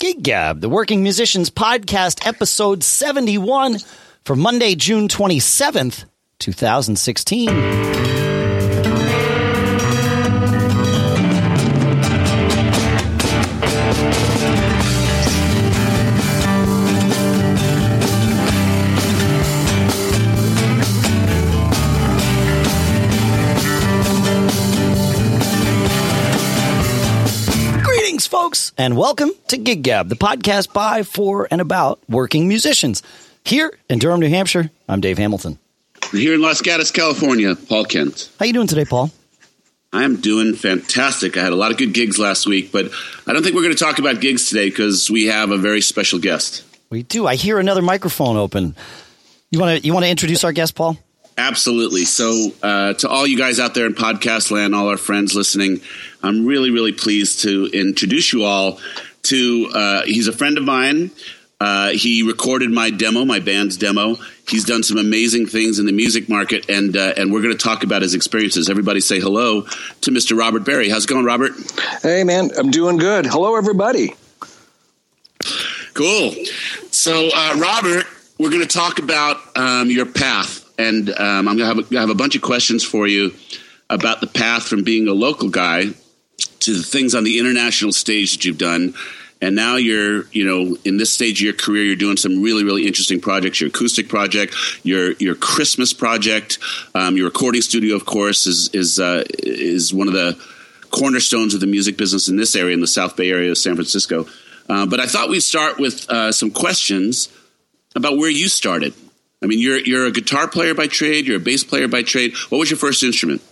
Gig Gab, the Working Musicians Podcast, episode 71 for Monday, June 27th, 2016. And welcome to Gig Gab, the podcast by, for, and about working musicians. Here in Durham, New Hampshire, I'm Dave Hamilton. Here in Los Gatos, California, Paul Kent. How you doing today, Paul? I am doing fantastic. I had a lot of good gigs last week, but I don't think we're going to talk about gigs today because we have a very special guest. We do. I hear another microphone open. You want to you want to introduce our guest, Paul? Absolutely. So, uh, to all you guys out there in podcast land, all our friends listening, I'm really, really pleased to introduce you all to. Uh, he's a friend of mine. Uh, he recorded my demo, my band's demo. He's done some amazing things in the music market, and uh, and we're going to talk about his experiences. Everybody, say hello to Mr. Robert Berry. How's it going, Robert? Hey, man, I'm doing good. Hello, everybody. Cool. So, uh, Robert, we're going to talk about um, your path, and um, I'm going to have a, bunch of questions for you about the path from being a local guy to the things on the international stage that you've done. And now you're, you know, in this stage of your career, you're doing some really, really interesting projects. Your acoustic project, your your Christmas project, um, your recording studio, of course, is is uh, is one of the cornerstones of the music business in this area, in the South Bay area of San Francisco. Uh, but I thought we'd start with uh, some questions about where you started. I mean, you're you're a guitar player by trade. You're a bass player by trade. What was your first instrument?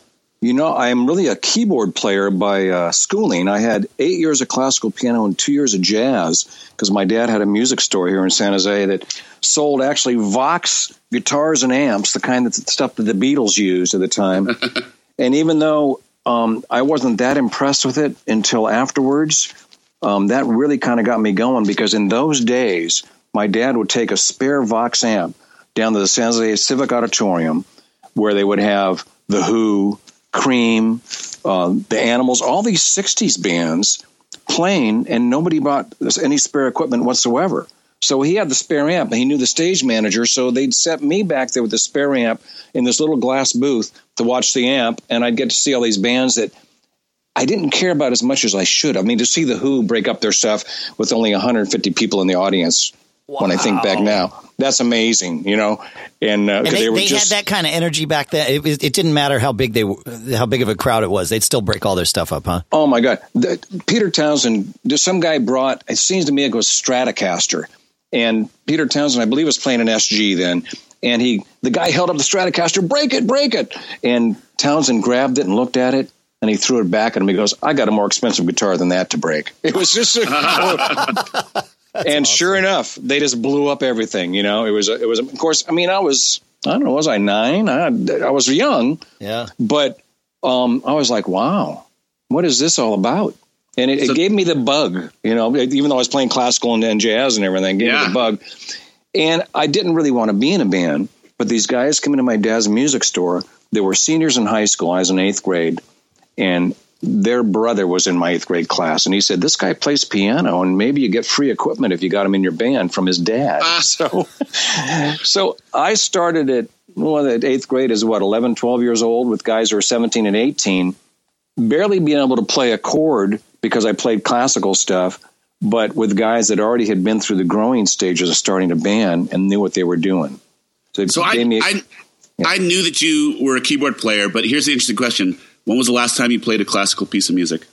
You know, I'm really a keyboard player by uh, schooling. I had eight years of classical piano and two years of jazz because my dad had a music store here in San Jose that sold actually Vox guitars and amps, the kind of stuff that the Beatles used at the time. and even though um, I wasn't that impressed with it until afterwards, um, that really kind of got me going because in those days, my dad would take a spare Vox amp down to the San Jose Civic Auditorium where they would have The Who, Cream, uh, The Animals, all these 60s bands playing, and nobody bought any spare equipment whatsoever. So he had the spare amp, and he knew the stage manager, so they'd set me back there with the spare amp in this little glass booth to watch the amp, and I'd get to see all these bands that I didn't care about as much as I should. I mean, to see the Who break up their stuff with only 150 people in the audience. Wow. When I think back now, that's amazing, you know. And, uh, And they, they were they just had that kind of energy back then. It, it didn't matter how big they were, how big of a crowd it was. They'd still break all their stuff up, huh? Oh my God! The, Peter Townshend. Some guy brought. It seems to me it was Stratocaster, and Peter Townshend, I believe, was playing an SG then. And he, the guy held up the Stratocaster, break it, break it. And Townshend grabbed it and looked at it, and he threw it back at him. He goes, "I got a more expensive guitar than that to break." It was just. and sure enough, they just blew up everything. You know, it was. It was. Of course, I mean, I was. I don't know. Was I nine? I, I was young Yeah. but um, I was like, wow, what is this all about? And it, So- it gave me the bug, you know, even though I was playing classical and, and jazz and everything, it gave me the bug. And I didn't really want to be in a band, but these guys come into my dad's music store. They were seniors in high school. I was in eighth grade, and their brother was in my eighth grade class. And he said, This guy plays piano, and maybe you get free equipment if you got him in your band from his dad. Ah. So, so I started at well, at eighth grade is what 11, 12 years old with guys who are 17 and 18, barely being able to play a chord because I played classical stuff, but with guys that already had been through the growing stages of starting a band and knew what they were doing. So, So I, me- I, I knew that you were a keyboard player, but here's the interesting question: When was the last time you played a classical piece of music?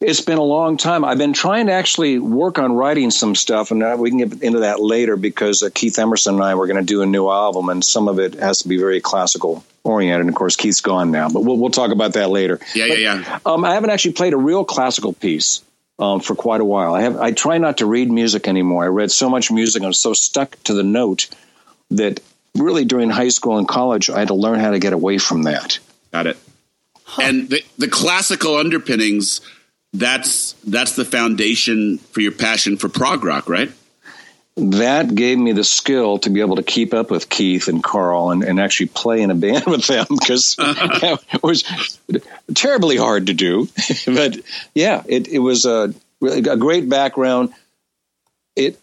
It's been a long time. I've been trying to actually work on writing some stuff, and uh, we can get into that later because uh, Keith Emerson and I were going to do a new album, and some of it has to be very classical oriented. And of course, Keith's gone now, but we'll, we'll talk about that later. Yeah, But, yeah, yeah. Um, I haven't actually played a real classical piece um, for quite a while. I have. I try not to read music anymore. I read so much music, I'm so stuck to the note that really during high school and college, I had to learn how to get away from that. Got it. And the, the classical underpinnings. That's that's the foundation for your passion for prog rock, right? that gave me the skill to be able to keep up with Keith and Carl and, and actually play in a band with them because it was terribly hard to do. but yeah, it, it was uh, really a great background. It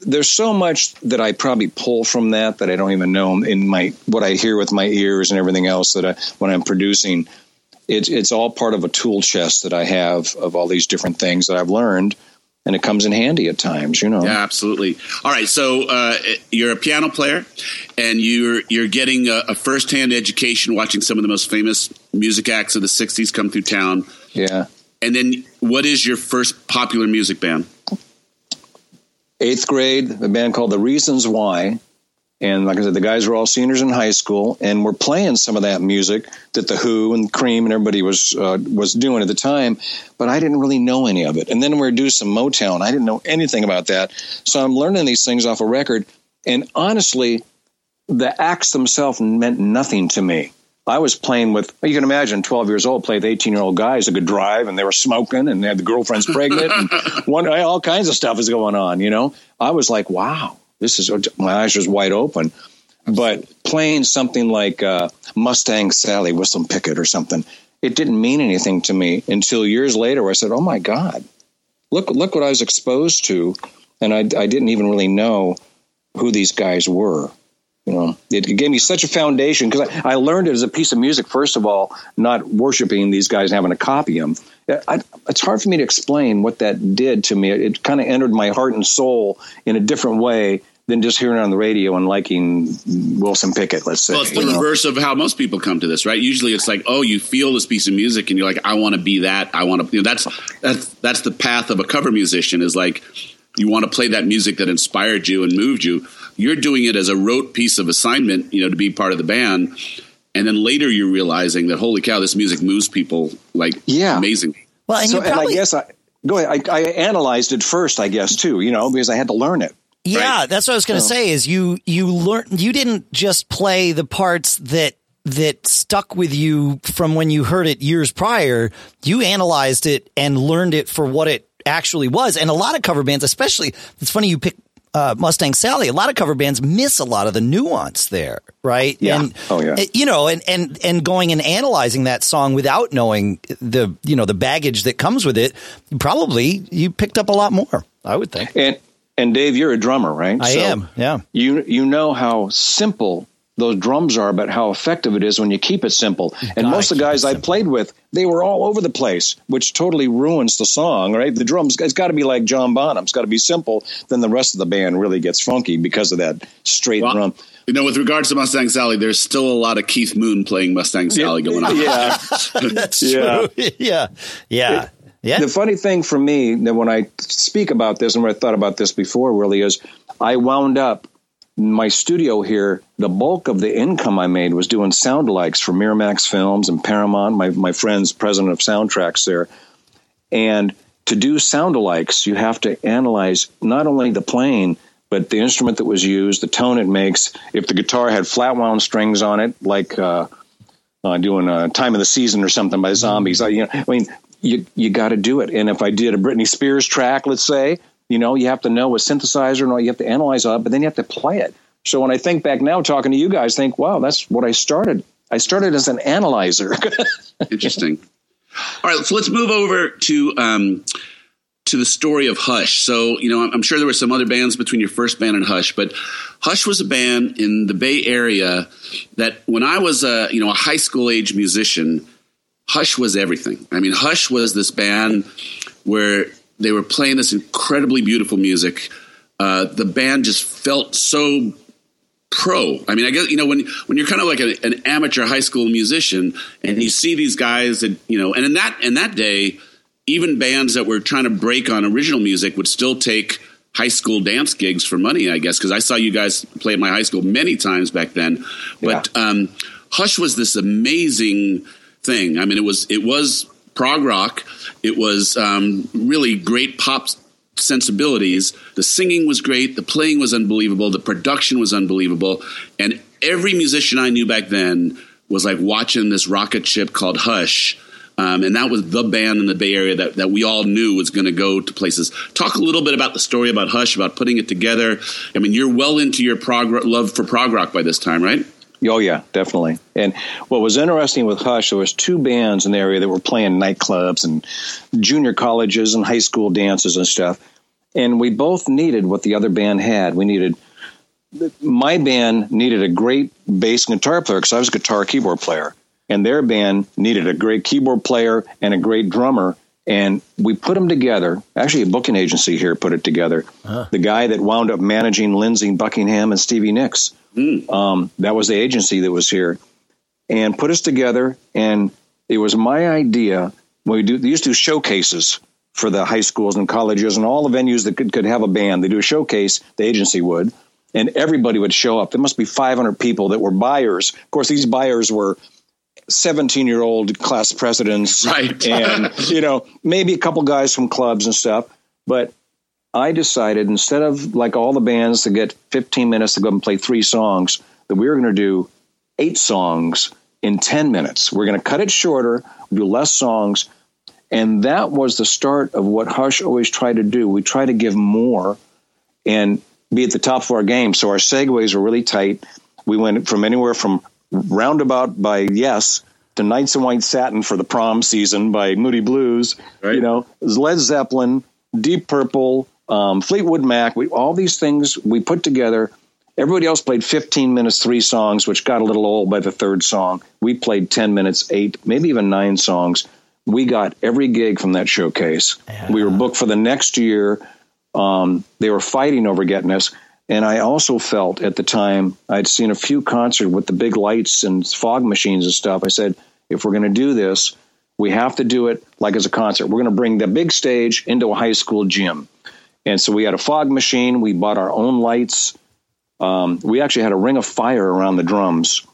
there's so much that I probably pull from that that I don't even know in my what I hear with my ears and everything else that I, when I'm producing. It's it's all part of a tool chest that I have of all these different things that I've learned, and it comes in handy at times. You know. Yeah, absolutely. All right, so uh, you're a piano player, and you're you're getting a, a firsthand education watching some of the most famous music acts of the '60s come through town. Yeah. And then, what is your first popular music band? Eighth grade, a band called The Reasons Why. And like I said, the guys were all seniors in high school, and we're playing some of that music that the Who and Cream and everybody was uh, was doing at the time. But I didn't really know any of it. And then we were doing some Motown. I didn't know anything about that. So I'm learning these things off a record. And honestly, the acts themselves meant nothing to me. I was playing with, you can imagine, 12 years old, played with 18 year old guys that could drive and they were smoking and they had the girlfriends pregnant and one, all kinds of stuff is going on, you know? I was like, wow, this is, my eyes was wide open. But playing something like uh, Mustang Sally, Wilson Pickett or something, it didn't mean anything to me until years later where I said, oh my God, look, look what I was exposed to. And I, I didn't even really know who these guys were. You know, it gave me such a foundation because I, I, learned it as a piece of music. First of all, not worshiping these guys and having to copy them. I, it's hard for me to explain what that did to me. It, it kind of entered my heart and soul in a different way than just hearing it on the radio and liking Wilson Pickett, let's say. Well, it's the reverse of how most people come to this, right? Usually it's like, oh, you feel this piece of music and you're like, I want to be that. I want to, you know, that's, that's, that's the path of a cover musician is like, you want to play that music that inspired you and moved you you're doing it as a rote piece of assignment, you know, to be part of the band. And then later you're realizing that holy cow, this music moves people like yeah. amazing. Well, and, so, probably, and I guess I go ahead. I, I, analyzed it first, I guess too, you know, because I had to learn it. Yeah, right? that's what I was going to so. say. Is you you learn you didn't just play the parts that that stuck with you from when you heard it years prior. You analyzed it and learned it for what it actually was. And a lot of cover bands, especially, it's funny you pick uh, Mustang Sally, a lot of cover bands miss a lot of the nuance there, right? Yeah. And, oh yeah. You know, and and and going and analyzing that song without knowing the you know the baggage that comes with it, probably you picked up a lot more. I would think. And and Dave, you're a drummer, right? I so am. Yeah. You you know how simple those drums are, but how effective it is when you keep it simple. And most of the guys I played with, they were all over the place, which totally ruins the song, right? The drums, it's got to be like John Bonham. It's got to be simple. Then the rest of the band really gets funky because of that straight well, drum. You know, with regards to Mustang Sally, there's still a lot of Keith Moon playing Mustang Sally yeah, going on. Yeah, that's yeah. true. yeah, yeah. Yeah. The funny thing for me that when I speak about this and when I thought about this before really is I wound up my studio here, the bulk of the income I made was doing sound alikes for Miramax Films and Paramount. My my friend's president of soundtracks there, and to do sound alikes, you have to analyze not only the playing but the instrument that was used, the tone it makes. If the guitar had flat wound strings on it, like uh, uh, doing a "Time of the Season" or something by Zombies, I, you know, I mean, you you got to do it. And if I did a Britney Spears track, let's say, you know, you have to know a synthesizer and all. You have to analyze it, but then you have to play it. So when I think back now, talking to you guys, think, wow, that's what I started. I started as an analyzer. Interesting. All right, so let's move over to um, to the story of Hush. So, you know, I'm sure there were some other bands between your first band and Hush, but Hush was a band in the Bay Area that when I was a, you know, a high school age musician, Hush was everything. I mean, Hush was this band where they were playing this incredibly beautiful music. Uh, the band just felt so pro. I mean, I guess you know when when you're kind of like a, an amateur high school musician and you see these guys that you know, and in that in that day, even bands that were trying to break on original music would still take high school dance gigs for money. I guess because I saw you guys play at my high school many times back then. But yeah. um, Hush was this amazing thing. I mean, it was it was prog rock. It was um, really great pop sensibilities. The singing was great. The playing was unbelievable. The production was unbelievable. And every musician I knew back then was like watching this rocket ship called Hush. Um, and that was the band in the Bay Area that, that we all knew was going to go to places. Talk a little bit about the story about Hush, about putting it together. I mean, you're well into your prog love for prog rock by this time, right? Oh yeah, definitely. And what was interesting with Hush, there was two bands in the area that were playing nightclubs and junior colleges and high school dances and stuff. And we both needed what the other band had. We needed my band needed a great bass guitar player because I was a guitar keyboard player, and their band needed a great keyboard player and a great drummer. And we put them together. Actually, a booking agency here put it together. Uh-huh. The guy that wound up managing Lindsey Buckingham and Stevie Nicks Mm. Um, that was the agency that was here and put us together. And it was my idea. We do they used to do showcases for the high schools and colleges and all the venues that could, could have a band. They do a showcase. The agency would, and everybody would show up. There must be 500 people that were buyers. Of course, these buyers were 17 year old class presidents, right? and you know maybe a couple guys from clubs and stuff. But I decided instead of like all the bands to get 15 minutes to go and play three songs, that we were going to do eight songs in 10 minutes. We're going to cut it shorter, do less songs. And that was the start of what Hush always tried to do. We try to give more and be at the top of our game. So our segues were really tight. We went from anywhere from Roundabout by Yes to Nights in White Satin for the prom season by Moody Blues. Right. You know, Led Zeppelin, Deep Purple, um, Fleetwood Mac, we, all these things we put together. Everybody else played 15 minutes, three songs, which got a little old by the third song. We played 10 minutes, eight, maybe even nine songs. We got every gig from that showcase. Yeah. We were booked for the next year. Um, they were fighting over getting us. And I also felt at the time, I'd seen a few concerts with the big lights and fog machines and stuff. I said, if we're going to do this, we have to do it like as a concert. We're going to bring the big stage into a high school gym. And so we had a fog machine. We bought our own lights. Um, we actually had a ring of fire around the drums.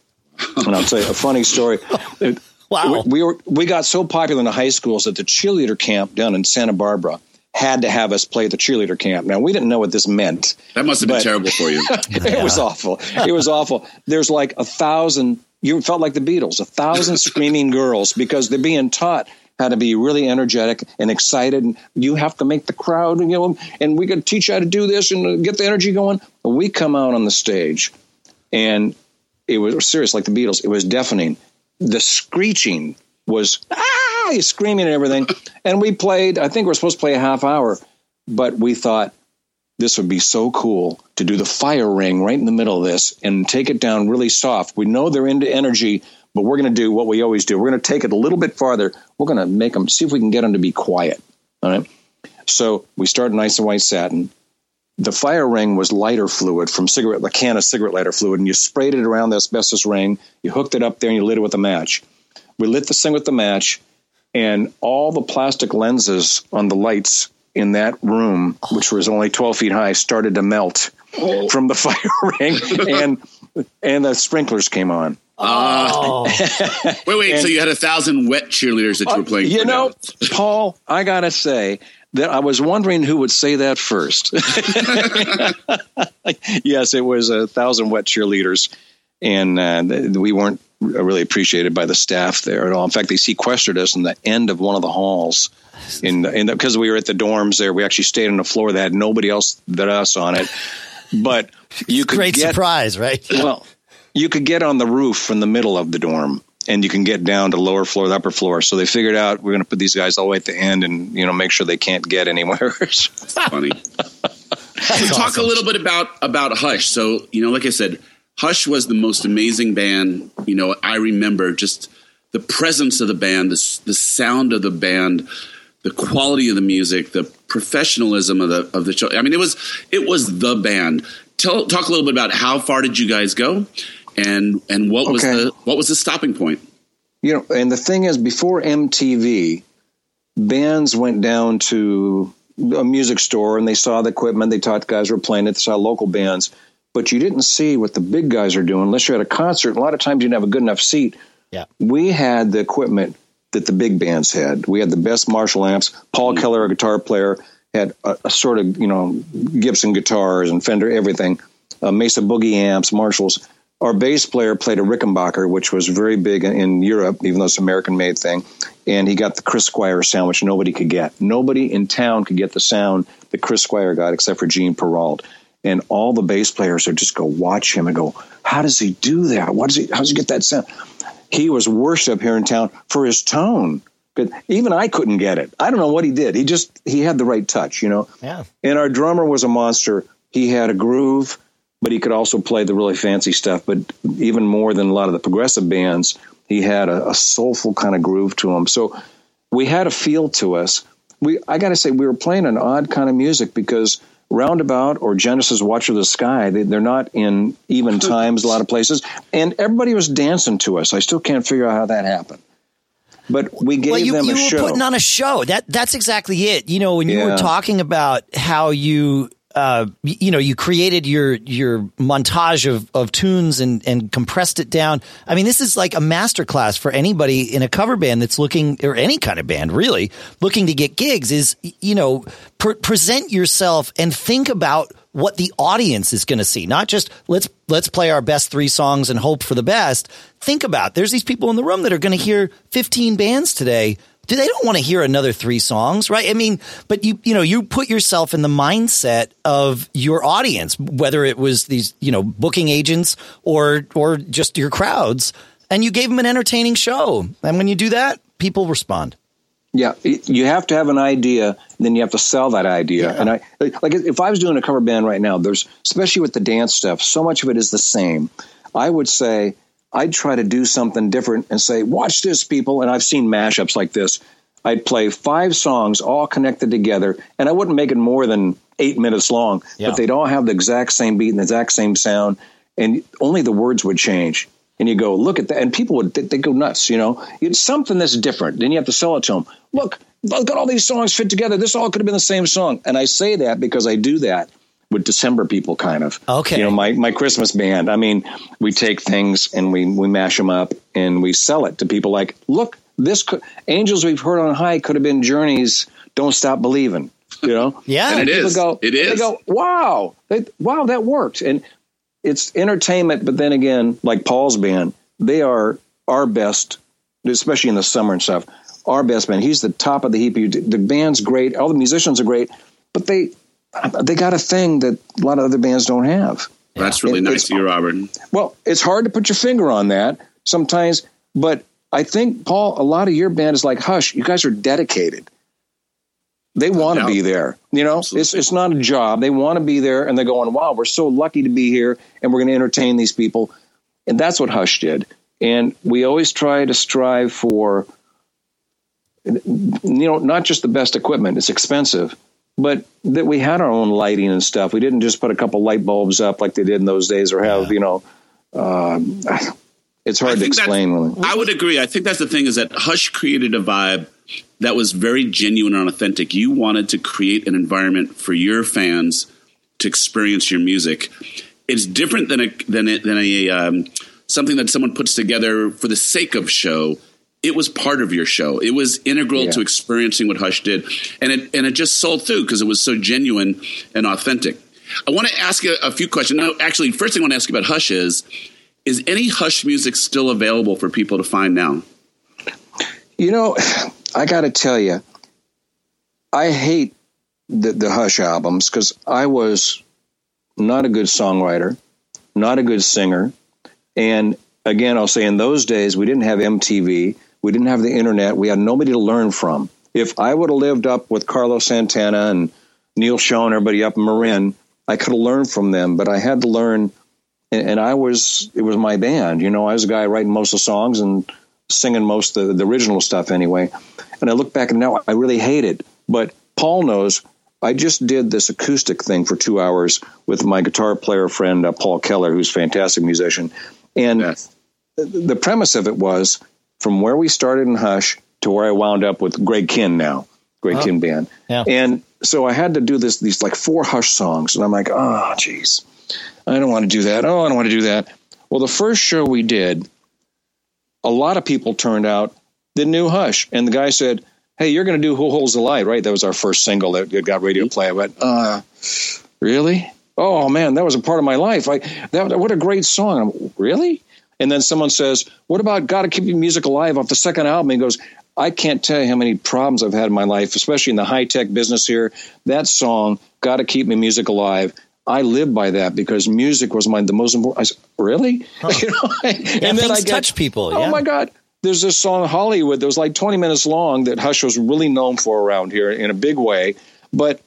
And I'll tell you a funny story. wow. We, we, were we got so popular in the high schools that the cheerleader camp down in Santa Barbara had to have us play at the cheerleader camp. Now we didn't know what this meant. That must have been terrible for you. it was awful. It was awful. There's like a thousand. You felt like the Beatles, a thousand screaming girls because they're being taught how to be really energetic and excited. And you have to make the crowd, you know, and we could teach you how to do this and get the energy going. We come out on the stage and it was serious, like the Beatles. It was deafening. The screeching was ah, he's screaming and everything. And we played. I think we are supposed to play a half hour, but we thought this would be so cool to do the fire ring right in the middle of this and take it down really soft. We know they're into energy, but we're going to do what we always do. We're going to take it a little bit farther. We're going to make them see if we can get them to be quiet. All right. So we start Nights in White Satin. The fire ring was lighter fluid from cigarette, a can of cigarette lighter fluid, and you sprayed it around the asbestos ring. You hooked it up there and you lit it with a match. We lit the thing with the match, and all the plastic lenses on the lights in that room, which was only 12 feet high, started to melt oh. from the fire ring, and and the sprinklers came on. Oh. wait, wait. And, so you had a thousand wet cheerleaders that you were playing. Uh, you know, Paul, I gotta say that I was wondering who would say that first. yes, it was a thousand wet cheerleaders, and uh, we weren't really appreciated by the staff there at all. In fact, they sequestered us in the end of one of the halls. In because we were at the dorms there, we actually stayed on the floor that had nobody else but us on it. But you could great get, surprise, right? Well, you could get on the roof from the middle of the dorm and you can get down to lower floor, the upper floor. So they figured out we're going to put these guys all the way at the end and you know make sure they can't get anywhere. That's funny. That's talk awesome. a little bit about about Hush. So you know, like I said, Hush was the most amazing band. You know, I remember just the presence of the band, the the sound of the band, the quality of the music, the professionalism of the of the show. I mean, it was it was the band. Tell talk a little bit about how far did you guys go? and and what was the what was the stopping point? You know, and the thing is, before MTV, bands went down to a music store and they saw the equipment. They thought guys were playing it. They saw local bands, but you didn't see what the big guys are doing unless you're at a concert. A lot of times you didn't have a good enough seat. Yeah, we had the equipment that the big bands had. We had the best Marshall amps. Paul mm-hmm. Keller, a guitar player, had a, a, sort of you know Gibson guitars and Fender everything. Uh, Mesa Boogie amps, Marshalls our bass player played a Rickenbacker, which was very big in Europe, even though it's an American made thing. And he got the Chris Squire sound, which nobody could get. Nobody in town could get the sound that Chris Squire got except for Gene Peralt. And all the bass players would just go watch him and go, "How does he do that? What does he? How does he get that sound?" He was worshipped here in town for his tone. But even I couldn't get it. I don't know what he did. He just he had the right touch, you know. Yeah. And our drummer was a monster. He had a groove, but he could also play the really fancy stuff. But even more than a lot of the progressive bands, he had a, a soulful kind of groove to him. So we had a feel to us. We I got to say we were playing an odd kind of music because Roundabout or Genesis Watch of the Sky, they, they're not in even hmm. times a lot of places, and everybody was dancing to us. I still can't figure out how that happened but we gave well, you, them you a were putting on a show. That that's exactly it. You know, when you Yeah. were talking about how you uh, you know, you created your your montage of, of tunes and, and compressed it down. I mean, this is like a masterclass for anybody in a cover band that's looking, or any kind of band really, looking to get gigs. Is you know, pre- present yourself and think about what the audience is going to see. Not just let's let's play our best three songs and hope for the best. Think about there's these people in the room that are going to hear 15 bands today. Do they don't want to hear another three songs, right? I mean, but you you know you put yourself in the mindset of your audience, whether it was these you know booking agents or or just your crowds, and you gave them an entertaining show. And when you do that, people respond. Yeah, you have to have an idea, then you have to sell that idea. And I like if I was doing a cover band right now, there's especially with the dance stuff, so much of it is the same. I would say I'd try to do something different and say, "Watch this, people." And I've seen mashups like this. I'd play five songs all connected together, and I wouldn't make it more than eight minutes long, Yeah. but they'd all have the exact same beat and the exact same sound, and only the words would change. And you go, look at that, and people would they, go nuts. You know, it's something that's different. Then you have to sell it to them. Look, look at all these songs fit together. This all could have been the same song. And I say that because I do that with December people, kind of. Okay. You know, my my Christmas band. I mean, we take things and we we mash them up and we sell it to people. Like, look, this could, angels we've heard on high could have been Journey's "Don't Stop Believing." You know. Yeah, And it People is. Go, it is. they go, wow, they, wow, that worked. And it's entertainment, but then again, like Paul's band, they are our best, especially in the summer and stuff. Our best band. He's the top of the heap. The band's great. All the musicians are great, but they they got a thing that a lot of other bands don't have. That's really It- nice it's- of you, Robert. Well, it's hard to put your finger on that sometimes, but I think Paul, a lot of your band is like Hush. You guys are dedicated. They want to doubt. be there. You know, it's it's not a job. They want to be there, and they're going, "Wow, we're so lucky to be here, and we're going to entertain these people." And that's what Hush did. And we always try to strive for, you know, not just the best equipment. It's expensive, but that we had our own lighting and stuff. We didn't just put a couple light bulbs up like they did in those days, or have you know. Um, it's hard to explain. Really. I would agree. I think that's the thing is that Hush created a vibe that was very genuine and authentic. You wanted to create an environment for your fans to experience your music. It's different than a than a, than a um, something that someone puts together for the sake of show. It was part of your show. It was integral Yeah. to experiencing what Hush did, and it and it just sold through because it was so genuine and authentic. I want to ask you a few questions. No, actually, first thing I want to ask you about Hush is: Is any Hush music still available for people to find now? You know, I got to tell you, I hate the, the Hush albums because I was not a good songwriter, not a good singer. And again, I'll say in those days, we didn't have MTV, we didn't have the internet, we had nobody to learn from. If I would have lived up with Carlos Santana and Neal Schon, everybody up in Marin, I could have learned from them, but I had to learn. And, and I was, it was my band. You know, I was a guy writing most of the songs and singing most of the, the original stuff anyway. And I look back and now I really hate it. But Paul knows I just did this acoustic thing for two hours with my guitar player friend, uh, Paul Keller, who's a fantastic musician. And Yes. the premise of it was from where we started in Hush to where I wound up with Greg Kihn now, Greg Kihn Band. Yeah. And so I had to do this, these like four Hush songs. And I'm like, oh, geez, I don't want to do that. Oh, I don't want to do that. Well, the first show we did, a lot of people turned out the new Hush. And the guy said, hey, you're going to do Who Holds the Light, right? That was our first single that that got radio play. I went, uh, really? Oh man, that was a part of my life. I that what a great song. I'm, really? And then someone says, "What about "Got to Keep Your Music Alive" off the second album?" He goes, "I can't tell you how many problems I've had in my life, especially in the high tech business here. That song, "Got to Keep My Music Alive." I live by that because music was my the most important. I said, really? Huh. you know, yeah, and then I get, touch people. Oh yeah. my god! There's this song Hollywood that was like 20 minutes long that Hush was really known for around here in a big way, but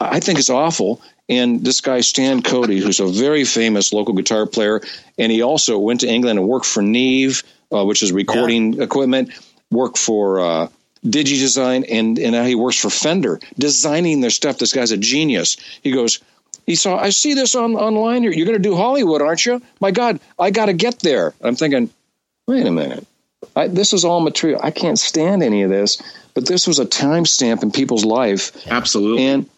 I think it's awful. And this guy Stan Cody, who's a very famous local guitar player, and he also went to England and worked for Neve, uh, which is recording yeah. equipment. Worked for uh, DigiDesign, and and now he works for Fender, designing their stuff. This guy's a genius. He goes, he saw, I see this on online. You're, you're going to do Hollywood, aren't you? My God, I got to get there. I'm thinking, wait a minute. I, this is all material. I can't stand any of this. But this was a timestamp in people's life. Absolutely. And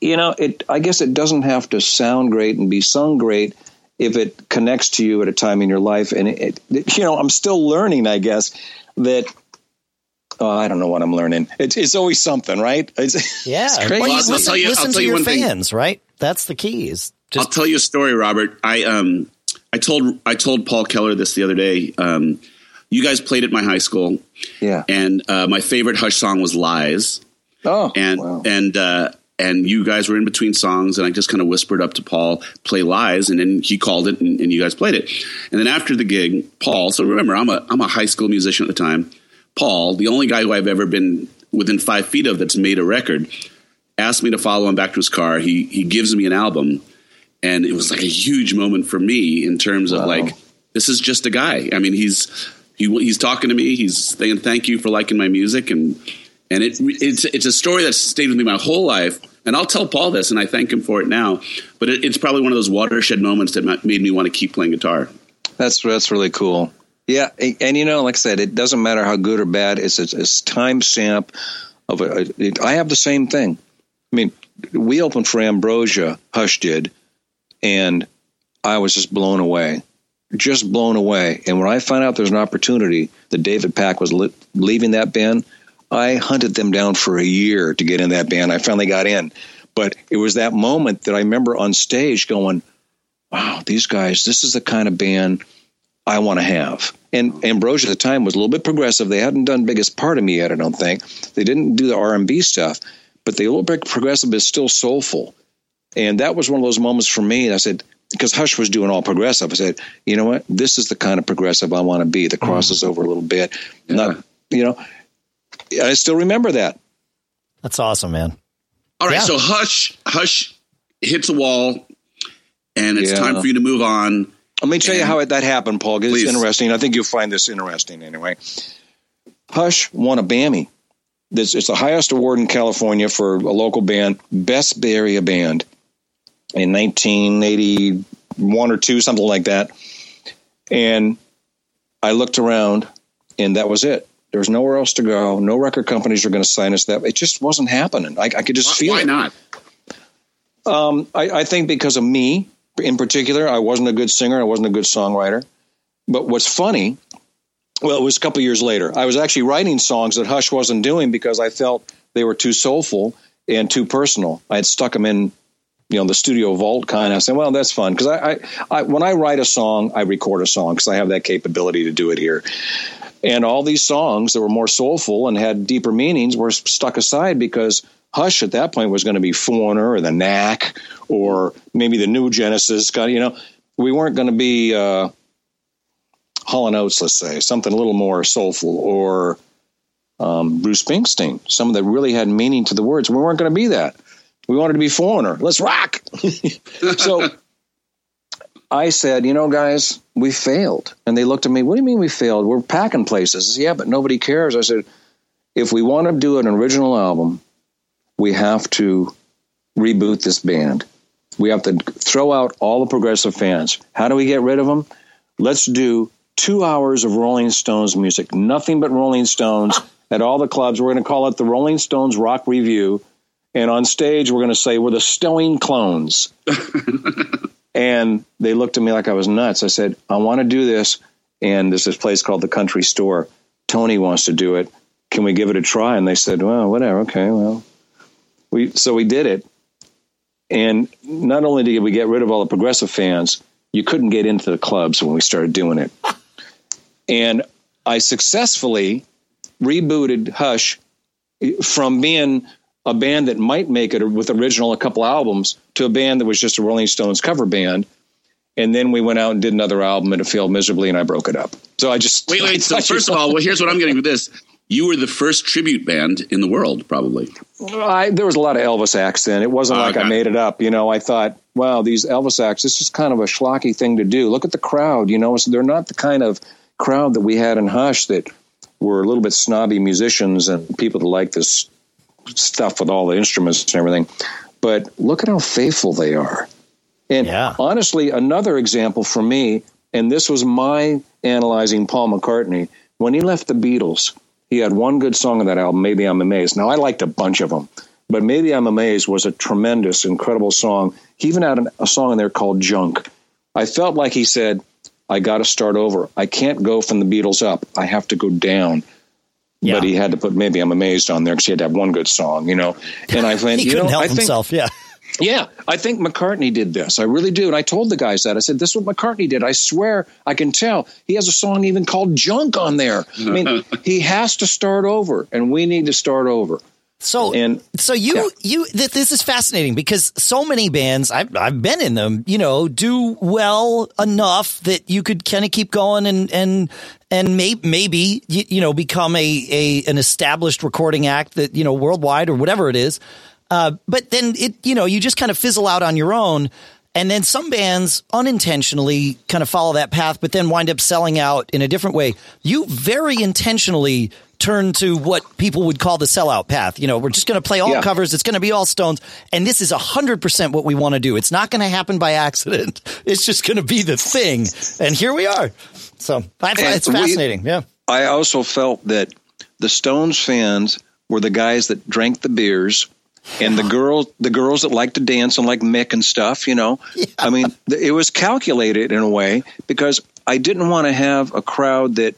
you know, it. I guess it doesn't have to sound great and be sung great if it connects to you at a time in your life. And it, it you know, I'm still learning. I guess that Oh, I don't know what I'm learning. It's, it's always something, right? It's, yeah. It's crazy. Well, you, listen, tell you, listen I'll to you your fans, thing. right? That's the key. Is just- I'll tell you a story, Robert. I um I told I told Paul Keller this the other day. Um, you guys played at my high school, yeah, and uh, my favorite Hush song was "Lies." Oh, and wow. and uh, and you guys were in between songs, and I just kind of whispered up to Paul, "Play Lies," and then he called it, and, and you guys played it. And then after the gig, Paul. So remember, I'm a I'm a high school musician at the time. Paul, the only guy who I've ever been within five feet of that's made a record, asked me to follow him back to his car. He he gives me an album, and it was like a huge moment for me in terms of like this is just a guy. I mean, he's he, he's talking to me. He's saying thank you for liking my music, and and it it's it's a story that's stayed with me my whole life. And I'll tell Paul this, and I thank him for it now. But it, it's probably one of those watershed moments that made me want to keep playing guitar. That's that's really cool. Yeah, and you know, like I said, it doesn't matter how good or bad. It's a, it's time stamp of a. It, I have the same thing. I mean, we opened for Ambrosia, Hush did, and I was just blown away, just blown away. And when I found out there's an opportunity that David Pack was li- leaving that band, I hunted them down for a year to get in that band. I finally got in, but it was that moment that I remember on stage going, "Wow, these guys! This is the kind of band." I want to have. And Ambrosia at the time was a little bit progressive. They hadn't done biggest part of me yet, I don't think. They didn't do the R and B stuff, but they a little bit progressive, but still soulful. And that was one of those moments for me. I said, because Hush was doing all progressive, I said, you know what? This is the kind of progressive I want to be. The crosses over a little bit. Yeah. Not, you know, I still remember that. That's awesome, man. All right, yeah. so Hush, Hush hits a wall, and it's yeah. time for you to move on let me tell you how that happened, Paul. It's interesting. I think you'll find this interesting anyway. Hush won a BAMMY. This, it's the highest award in California for a local band, Best Bay Area Band, in 1981 or two, something like that. And I looked around, and that was it. There was nowhere else to go. No record companies were going to sign us. That it just wasn't happening. I, I could just why, feel why it. Not? Um, I, I think because of me in particular. I wasn't a good singer. I wasn't a good songwriter. But what's funny, well, it was a couple years later. I was actually writing songs that Hush wasn't doing because I felt they were too soulful and too personal. I had stuck them in, you know, the studio vault kind. Of. I said, well, that's fun because I, I, I, when I write a song, I record a song because I have that capability to do it here. And all these songs that were more soulful and had deeper meanings were stuck aside because Hush at that point was going to be Foreigner or the Knack or maybe the new Genesis. You know, we weren't going to be uh, Hall & Oates, let's say, something a little more soulful or um, Bruce Springsteen, some that really had meaning to the words. We weren't going to be that. We wanted to be Foreigner. Let's rock. so I said, you know, guys, we failed. And they looked at me, what do you mean we failed? We're packing places. Said, yeah, but nobody cares. I said, if we want to do an original album, we have to reboot this band. We have to throw out all the progressive fans. How do we get rid of them? Let's do two hours of Rolling Stones music, nothing but Rolling Stones at all the clubs. We're going to call it the Rolling Stones Rock Review. And on stage, we're going to say we're the Stowing Clones. and they looked at me like I was nuts. I said, I want to do this. And there's this place called the Country Store. Tony wants to do it. Can we give it a try? And they said, well, whatever. Okay, well, we so we did it, and not only did we get rid of all the progressive fans, you couldn't get into the clubs when we started doing it. And I successfully rebooted Hush from being a band that might make it with original a couple albums to a band that was just a Rolling Stones cover band. And then we went out and did another album and it failed miserably and I broke it up. So I just wait, wait. So first of all, well, here's what I'm getting with this. You were the first tribute band in the world, probably. I, there was a lot of Elvis acts then. It wasn't oh, like okay. I made it up. You know, I thought, wow, these Elvis acts, this is kind of a schlocky thing to do. Look at the crowd. You know, so they're not the kind of crowd that we had in Hush that were a little bit snobby musicians and people that like this stuff with all the instruments and everything. But look at how faithful they are. And yeah. honestly, another example for me, and this was my analyzing Paul McCartney, when he left the Beatles, he had one good song on that album, Maybe I'm Amazed. Now, I liked a bunch of them, but Maybe I'm Amazed was a tremendous, incredible song. He even had a song in there called Junk. I felt like he said, I got to start over. I can't go from the Beatles up. I have to go down. Yeah. But he had to put Maybe I'm Amazed on there because he had to have one good song, you know. And I think, he you couldn't know, help I think, himself, yeah. Yeah, I think McCartney did this. I really do. And I told the guys that. I said, this is what McCartney did. I swear I can tell. He has a song even called Junk on there. I mean, he has to start over, and we need to start over. So, and, so you, yeah. you, th- this is fascinating because so many bands, I've, I've been in them, you know, do well enough that you could kind of keep going and, and, and may, maybe, you, you know, become a, a, an established recording act that, you know, worldwide or whatever it is. Uh, but then it, you know, you just kind of fizzle out on your own. And then some bands unintentionally kind of follow that path, but then wind up selling out in a different way. You very intentionally turn to what people would call the sellout path. You know, we're just going to play all yeah. covers. It's going to be all Stones. And this is 100% what we want to do. It's not going to happen by accident. It's just going to be the thing. And here we are. So that's, it's fascinating. We, yeah. I also felt that the Stones fans were the guys that drank the beers and the girls the girls that like to dance and like Mick and stuff, you know. Yeah. I mean, it was calculated in a way because I didn't want to have a crowd that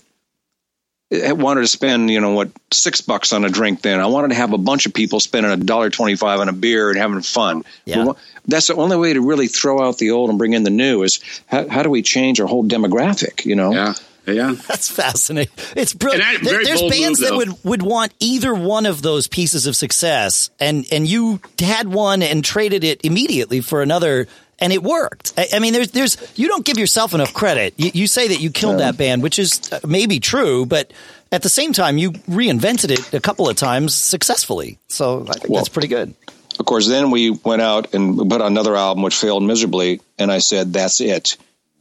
wanted to spend, you know, what six bucks on a drink. Then I wanted to have a bunch of people spending a dollar twenty-five on a beer and having fun. Yeah. That's the only way to really throw out the old and bring in the new. Is how, how do we change our whole demographic? You know. Yeah. Yeah, that's fascinating. It's brilliant. There, there's bands move, that would would want either one of those pieces of success, and and you had one and traded it immediately for another, and it worked. I, I mean, there's there's you don't give yourself enough credit. You, you say that you killed that band, which is uh, maybe true, but at the same time, you reinvented it a couple of times successfully. So I think well, that's pretty good. Of course, then we went out and put another album which failed miserably, and I said, "That's it."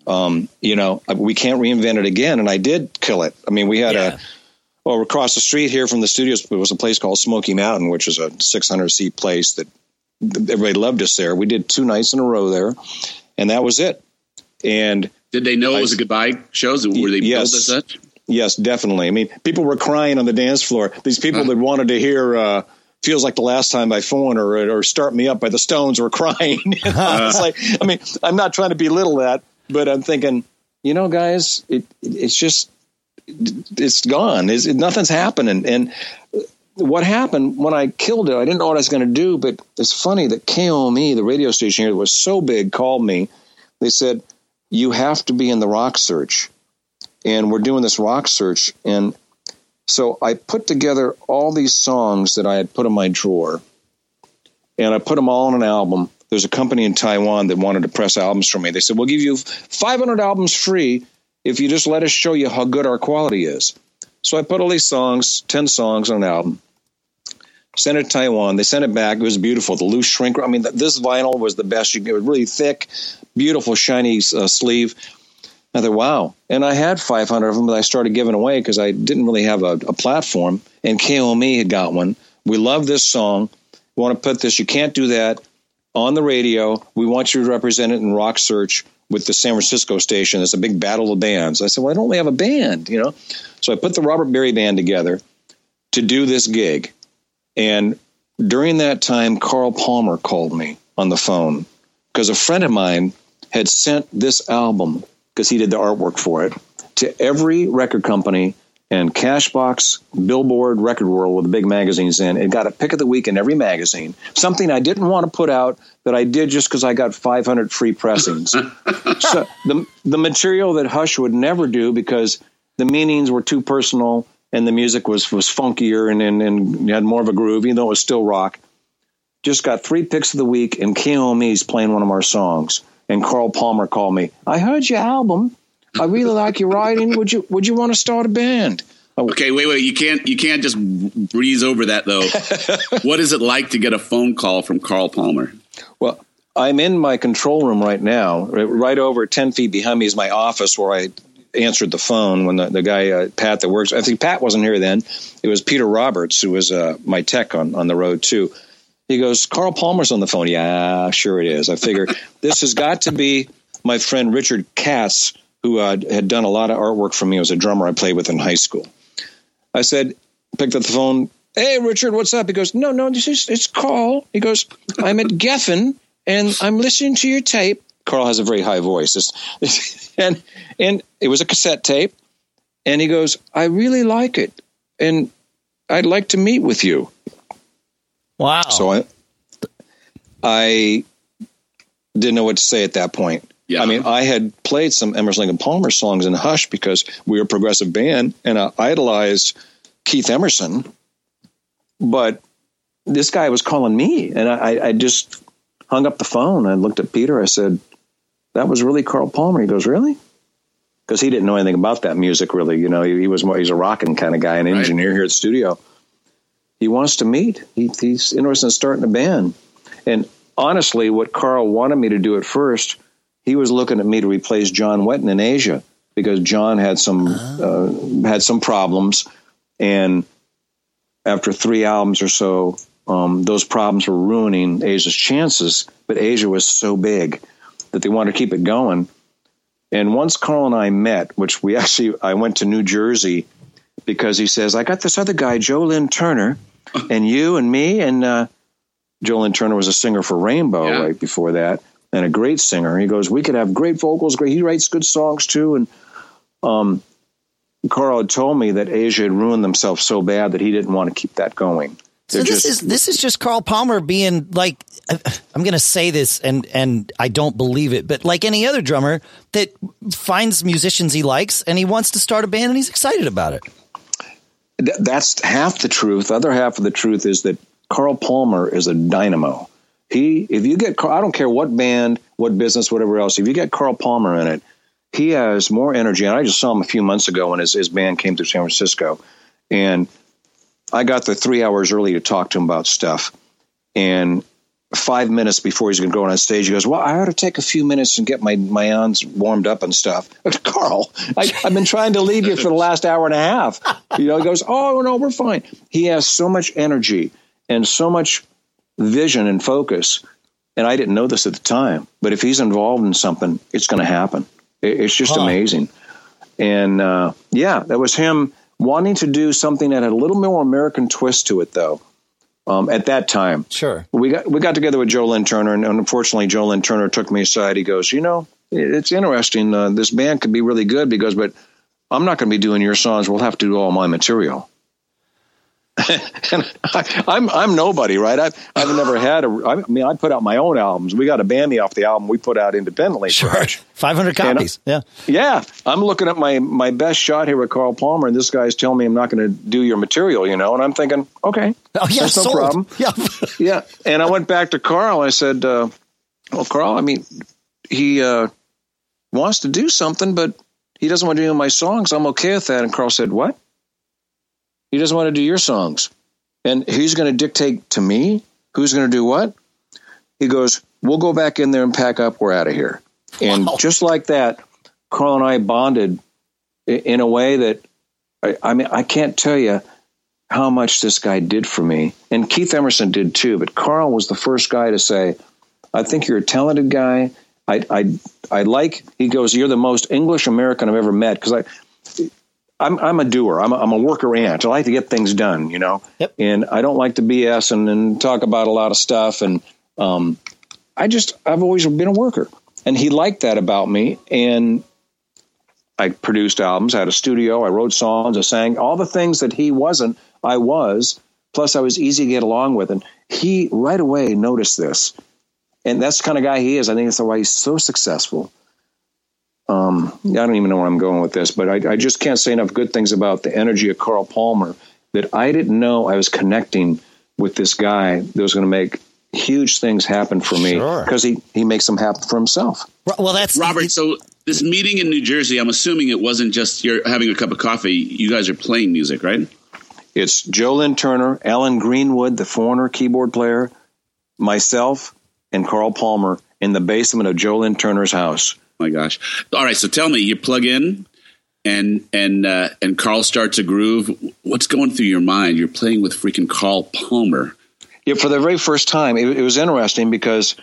um, you know, we can't reinvent it again. And I did kill it. I mean, we had yeah. a, well, across the street here from the studios, was a place called Smoky Mountain, which is a 600 seat place that everybody loved us there. We did two nights in a row there, and that was it. And did they know I, it was a goodbye shows? Were they yes, as such? Yes, definitely. I mean, people were crying on the dance floor. These people that wanted to hear, uh, feels like the last time by Phone or, or Start Me Up by the Stones were crying. it's like, I mean, I'm not trying to belittle that, but I'm thinking, you know, guys, it, it's just it's gone. It's, it, nothing's happening. And what happened when I killed it, I didn't know what I was going to do. But it's funny that KOME, the radio station here, that was so big, called me. They said you have to be in the rock search, and we're doing this rock search. And so I put together all these songs that I had put in my drawer, and I put them all on an album there's a company in Taiwan that wanted to press albums for me. They said, We'll give you 500 albums free if you just let us show you how good our quality is. So I put all these songs, 10 songs on an album, sent it to Taiwan. They sent it back. It was beautiful. The loose shrink. I mean, this vinyl was the best. You get really thick, beautiful, shiny uh, sleeve. I thought, wow. And I had 500 of them that I started giving away because I didn't really have a, a platform. And KOME had got one. We love this song. We want to put this. You can't do that on the radio. We want you to represent it in Rock Search with the San Francisco station. It's a big battle of bands. I said, why don't we have a band? You know, so I put the Robert Berry band together to do this gig. And during that time, Carl Palmer called me on the phone because a friend of mine had sent this album because he did the artwork for it to every record company and Cashbox, Billboard, Record World with the big magazines in. It got a pick of the week in every magazine. Something I didn't want to put out that I did just because I got 500 free pressings. so the the material that Hush would never do because the meanings were too personal and the music was was funkier and and, and had more of a groove, even though it was still rock. just got three picks of the week, and KOME's playing one of our songs. And Carl Palmer called me. I heard your album. I really like your writing. Would you Would you want to start a band? Oh. Okay, wait, wait. You can't you can't just breeze over that though. what is it like to get a phone call from Carl Palmer? Well, I'm in my control room right now. Right over ten feet behind me is my office where I answered the phone when the, the guy uh, Pat that works. I think Pat wasn't here then. It was Peter Roberts who was uh, my tech on on the road too. He goes, Carl Palmer's on the phone. Yeah, sure it is. I figure this has got to be my friend Richard Katz, who uh, had done a lot of artwork for me. He was a drummer I played with in high school. I said, picked up the phone. Hey, Richard, what's up? He goes, no, no, this is, it's Carl. He goes, I'm at Geffen and I'm listening to your tape. Carl has a very high voice. and, and it was a cassette tape. And he goes, I really like it. And I'd like to meet with you. Wow. So I, I didn't know what to say at that point. Yeah. I mean, I had played some Emerson Lake and Palmer songs in Hush because we were a progressive band and I idolized Keith Emerson. But this guy was calling me and I, I just hung up the phone. I looked at Peter. I said, that was really Carl Palmer. He goes, really? Because he didn't know anything about that music, really. You know, he, he was more, he's a rocking kind of guy, an engineer right. here at the studio. He wants to meet. He, he's interested in starting a band. And honestly, what Carl wanted me to do at first – he was looking at me to replace John Wetton in Asia because John had some uh, had some problems, and after three albums or so, um, those problems were ruining Asia's chances. But Asia was so big that they wanted to keep it going. And once Carl and I met, which we actually, I went to New Jersey because he says, I got this other guy, Joe Lynn Turner, and you and me. And uh, Joe Lynn Turner was a singer for Rainbow yeah. right before that and a great singer. He goes, we could have great vocals, great. He writes good songs too. And um, Carl had told me that Asia had ruined themselves so bad that he didn't want to keep that going. So this just, is this is just Carl Palmer being like I'm going to say this and and I don't believe it, but like any other drummer that finds musicians he likes and he wants to start a band and he's excited about it. That's half the truth. The other half of the truth is that Carl Palmer is a dynamo. He, if you get, I don't care what band, what business, whatever else, if you get Carl Palmer in it, he has more energy. And I just saw him a few months ago when his, his band came to San Francisco. And I got there three hours early to talk to him about stuff. And five minutes before he's going to go on stage, he goes, "Well, I ought to take a few minutes and get my my arms warmed up and stuff." Carl, I, have been trying to leave you for the last hour and a half. You know, he goes, "Oh no, we're fine." He has so much energy and so much vision and focus. And I didn't know this at the time, but if he's involved in something, it's going to happen. It's just huh. amazing. And uh, yeah, that was him wanting to do something that had a little more American twist to it, though. Um, at that time, sure, we got we got together with Joe Lynn Turner, and unfortunately, Joe Lynn Turner took me aside. He goes, "You know, it's interesting. Uh, this band could be really good because, but I'm not going to be doing your songs. We'll have to do all my material." And I, I'm I'm nobody, right? I've I've never had a. I mean, I put out my own albums. We got a band off the album we put out independently. Sure, five hundred copies. yeah, yeah. I'm looking at my my best shot here with Carl Palmer, and this guy's telling me I'm not going to do your material, you know. And I'm thinking, okay, oh yeah, that's no problem. Yeah, yeah. And I went back to Carl. I said, uh, well, Carl, I mean, he uh, wants to do something, but he doesn't want to do any of my songs. I'm okay with that. And Carl said, what? He doesn't want to do your songs. And he's going to dictate to me who's going to do what? He goes, We'll go back in there and pack up. We're out of here. And wow. just like that, Carl and I bonded in a way that I, I mean, I can't tell you how much this guy did for me. And Keith Emerson did too. But Carl was the first guy to say, I think you're a talented guy. I, I, I like, he goes, you're the most English American I've ever met. Cause I, I'm I'm a doer. I'm a, I'm a worker ant. I like to get things done, you know. Yep. And I don't like to BS and, and talk about a lot of stuff. And um, I just I've always been a worker, and he liked that about me. And I produced albums, I had a studio, I wrote songs, I sang all the things that he wasn't. I was. Plus, I was easy to get along with, and he right away noticed this. And that's the kind of guy he is. I think that's why he's so successful um, I don't even know where I'm going with this, but I, I, just can't say enough good things about the energy of Carl Palmer that I didn't know I was connecting with this guy that was going to make huge things happen for me because sure. he, he makes them happen for himself. Well, that's Robert. So this meeting in New Jersey, I'm assuming it wasn't just you're having a cup of coffee. You guys are playing music, right? It's Joe Lynn Turner, Allen Greenwood, the foreigner keyboard player, myself, and Carl Palmer in the basement of Joe Lynn Turner's house. My gosh! All right, so tell me, you plug in, and and uh, and Carl starts a groove. What's going through your mind? You're playing with freaking Carl Palmer. Yeah, for the very first time, it, it was interesting because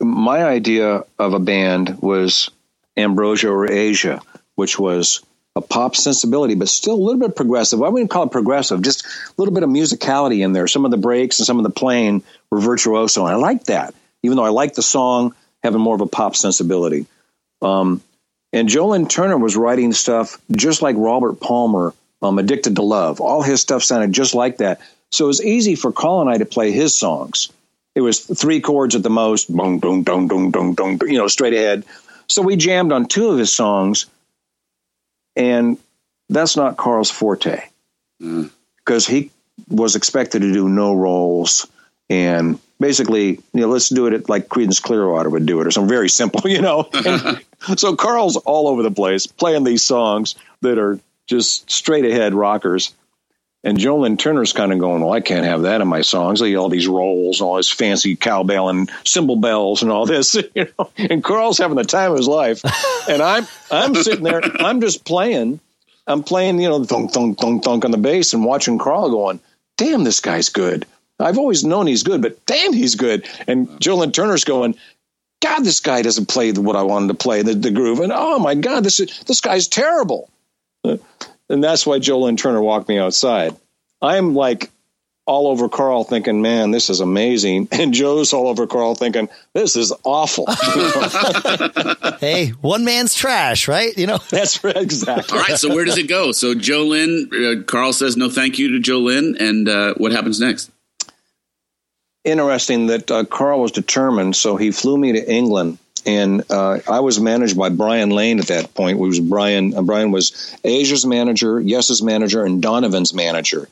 my idea of a band was Ambrosia or Asia, which was a pop sensibility, but still a little bit progressive. I wouldn't call it progressive, just a little bit of musicality in there. Some of the breaks and some of the playing were virtuoso, and I liked that, even though I liked the song having more of a pop sensibility. Um, and Joe Lynn Turner was writing stuff just like Robert Palmer, um, Addicted to Love. All his stuff sounded just like that. So it was easy for Carl and I to play his songs. It was three chords at the most, boom, boom, boom, boom, boom, boom, you know, straight ahead. So we jammed on two of his songs, and that's not Carl's forte because mm. he was expected to do no rolls and basically, you know, let's do it like Creedence Clearwater would do it, or something very simple, you know. so Carl's all over the place playing these songs that are just straight ahead rockers. And Joe Lynn Turner's kind of going, well, I can't have that in my songs. Like all these rolls, all this fancy cowbell and cymbal bells and all this, you know. And Carl's having the time of his life, and I'm I'm sitting there, I'm just playing, I'm playing, you know, thunk thunk thunk thunk on the bass and watching Carl going, damn, this guy's good. I've always known he's good, but damn, he's good. And Joe Lynn Turner's going, God, this guy doesn't play what I wanted to play, the, the groove. And oh my God, this is, this guy's terrible and that's why Joe Lynn Turner walked me outside. I'm like all over Carl thinking, man, this is amazing. And Joe's all over Carl thinking, this is awful. hey, one man's trash, right? You know, that's right. Exactly. All right. So where does it go? So Joe Lynn, uh, Carl says no thank you to Joe Lynn. And uh, what happens next? Interesting that uh, Carl was determined. So he flew me to England and uh, I was managed by Brian Lane at that point. Was Brian? Uh, Brian was Asia's manager, Yes's manager, and Donovan's manager.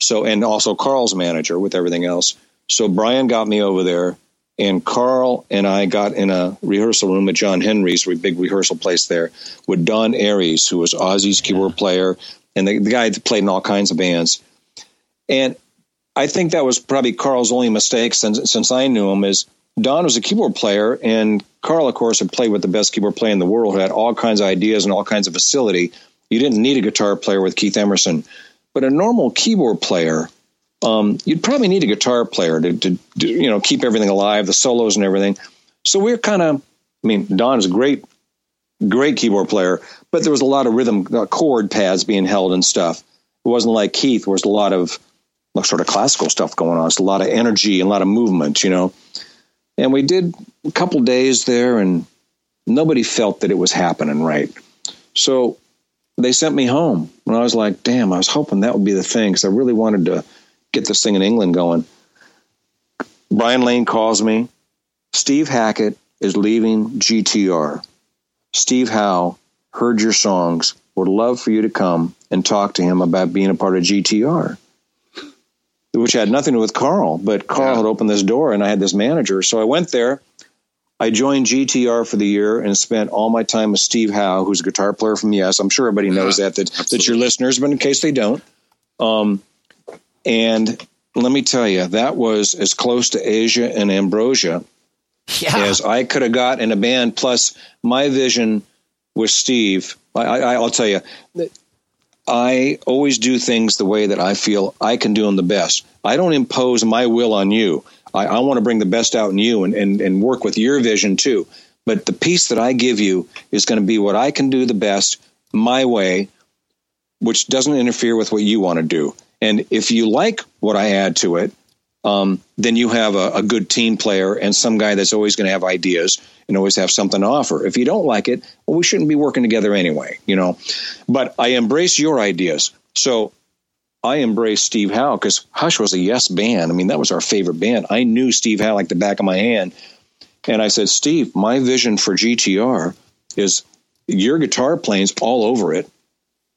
So, and also Carl's manager with everything else. So Brian got me over there, and Carl and I got in a rehearsal room at John Henry's, big rehearsal place there, with Don Airey, who was Ozzy's keyboard player, and the, the guy that played in all kinds of bands. And I think that was probably Carl's only mistake since since I knew him is Don was a keyboard player, and Carl, of course, had played with the best keyboard player in the world, who had all kinds of ideas and all kinds of facility. You didn't need a guitar player with Keith Emerson, but a normal keyboard player, um, you'd probably need a guitar player to, to, to, you know keep everything alive, the solos and everything. So we're kind of, I mean, Don is a great, great keyboard player, but there was a lot of rhythm uh, chord pads being held and stuff. It wasn't like Keith, where was a lot of sort of classical stuff going on. It's a lot of energy and a lot of movement, you know. And we did a couple days there, and nobody felt that it was happening right. So they sent me home. And I was like, damn, I was hoping that would be the thing because I really wanted to get this thing in England going. Brian Lane calls me. Steve Hackett is leaving GTR. Steve Howe heard your songs, would love for you to come and talk to him about being a part of GTR which had nothing to do with Carl, but Carl yeah. had opened this door and I had this manager. So I went there. I joined GTR for the year and spent all my time with Steve Howe, who's a guitar player from Yes. I'm sure everybody knows yeah, that, that that's your listeners, but in case they don't. Um, and let me tell you, that was as close to Asia and Ambrosia yeah. as I could have got in a band. Plus, my vision with Steve, I, I, I'll tell you, I always do things the way that I feel I can do them the best. I don't impose my will on you. I, I want to bring the best out in you and, and, and work with your vision too. But the piece that I give you is going to be what I can do the best my way, which doesn't interfere with what you want to do. And if you like what I add to it, um, then you have a, a, good team player and some guy that's always going to have ideas and always have something to offer. If you don't like it, well, we shouldn't be working together anyway, you know. But I embrace your ideas. So I embrace Steve Howe because Hush was a yes band. I mean, that was our favorite band. I knew Steve Howe like the back of my hand. And I said, Steve, my vision for GTR is your guitar playing's all over it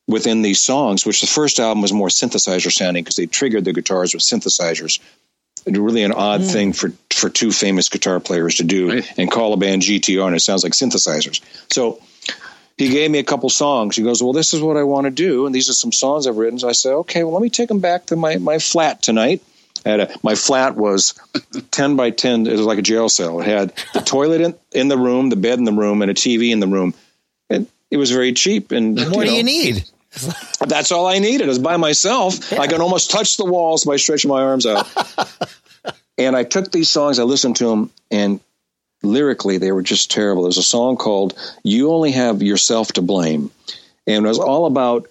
within these songs, which the first album was more synthesizer sounding because they triggered the guitars with synthesizers really an odd mm. thing for for two famous guitar players to do right. and call a band GTR, and it sounds like synthesizers. So he gave me a couple songs. He goes, "Well, this is what I want to do, and these are some songs I've written." So I said, "Okay, well, let me take them back to my my flat tonight." A, my flat was 10 by 10 it was like a jail cell it had the toilet in, in the room the bed in the room and a tv in the room and it was very cheap and what you do know, you need that's all I needed. is by myself. Yeah. I can almost touch the walls by stretching my arms out. and I took these songs, I listened to them, and lyrically they were just terrible. There's a song called "You Only Have Yourself to Blame," and it was all about.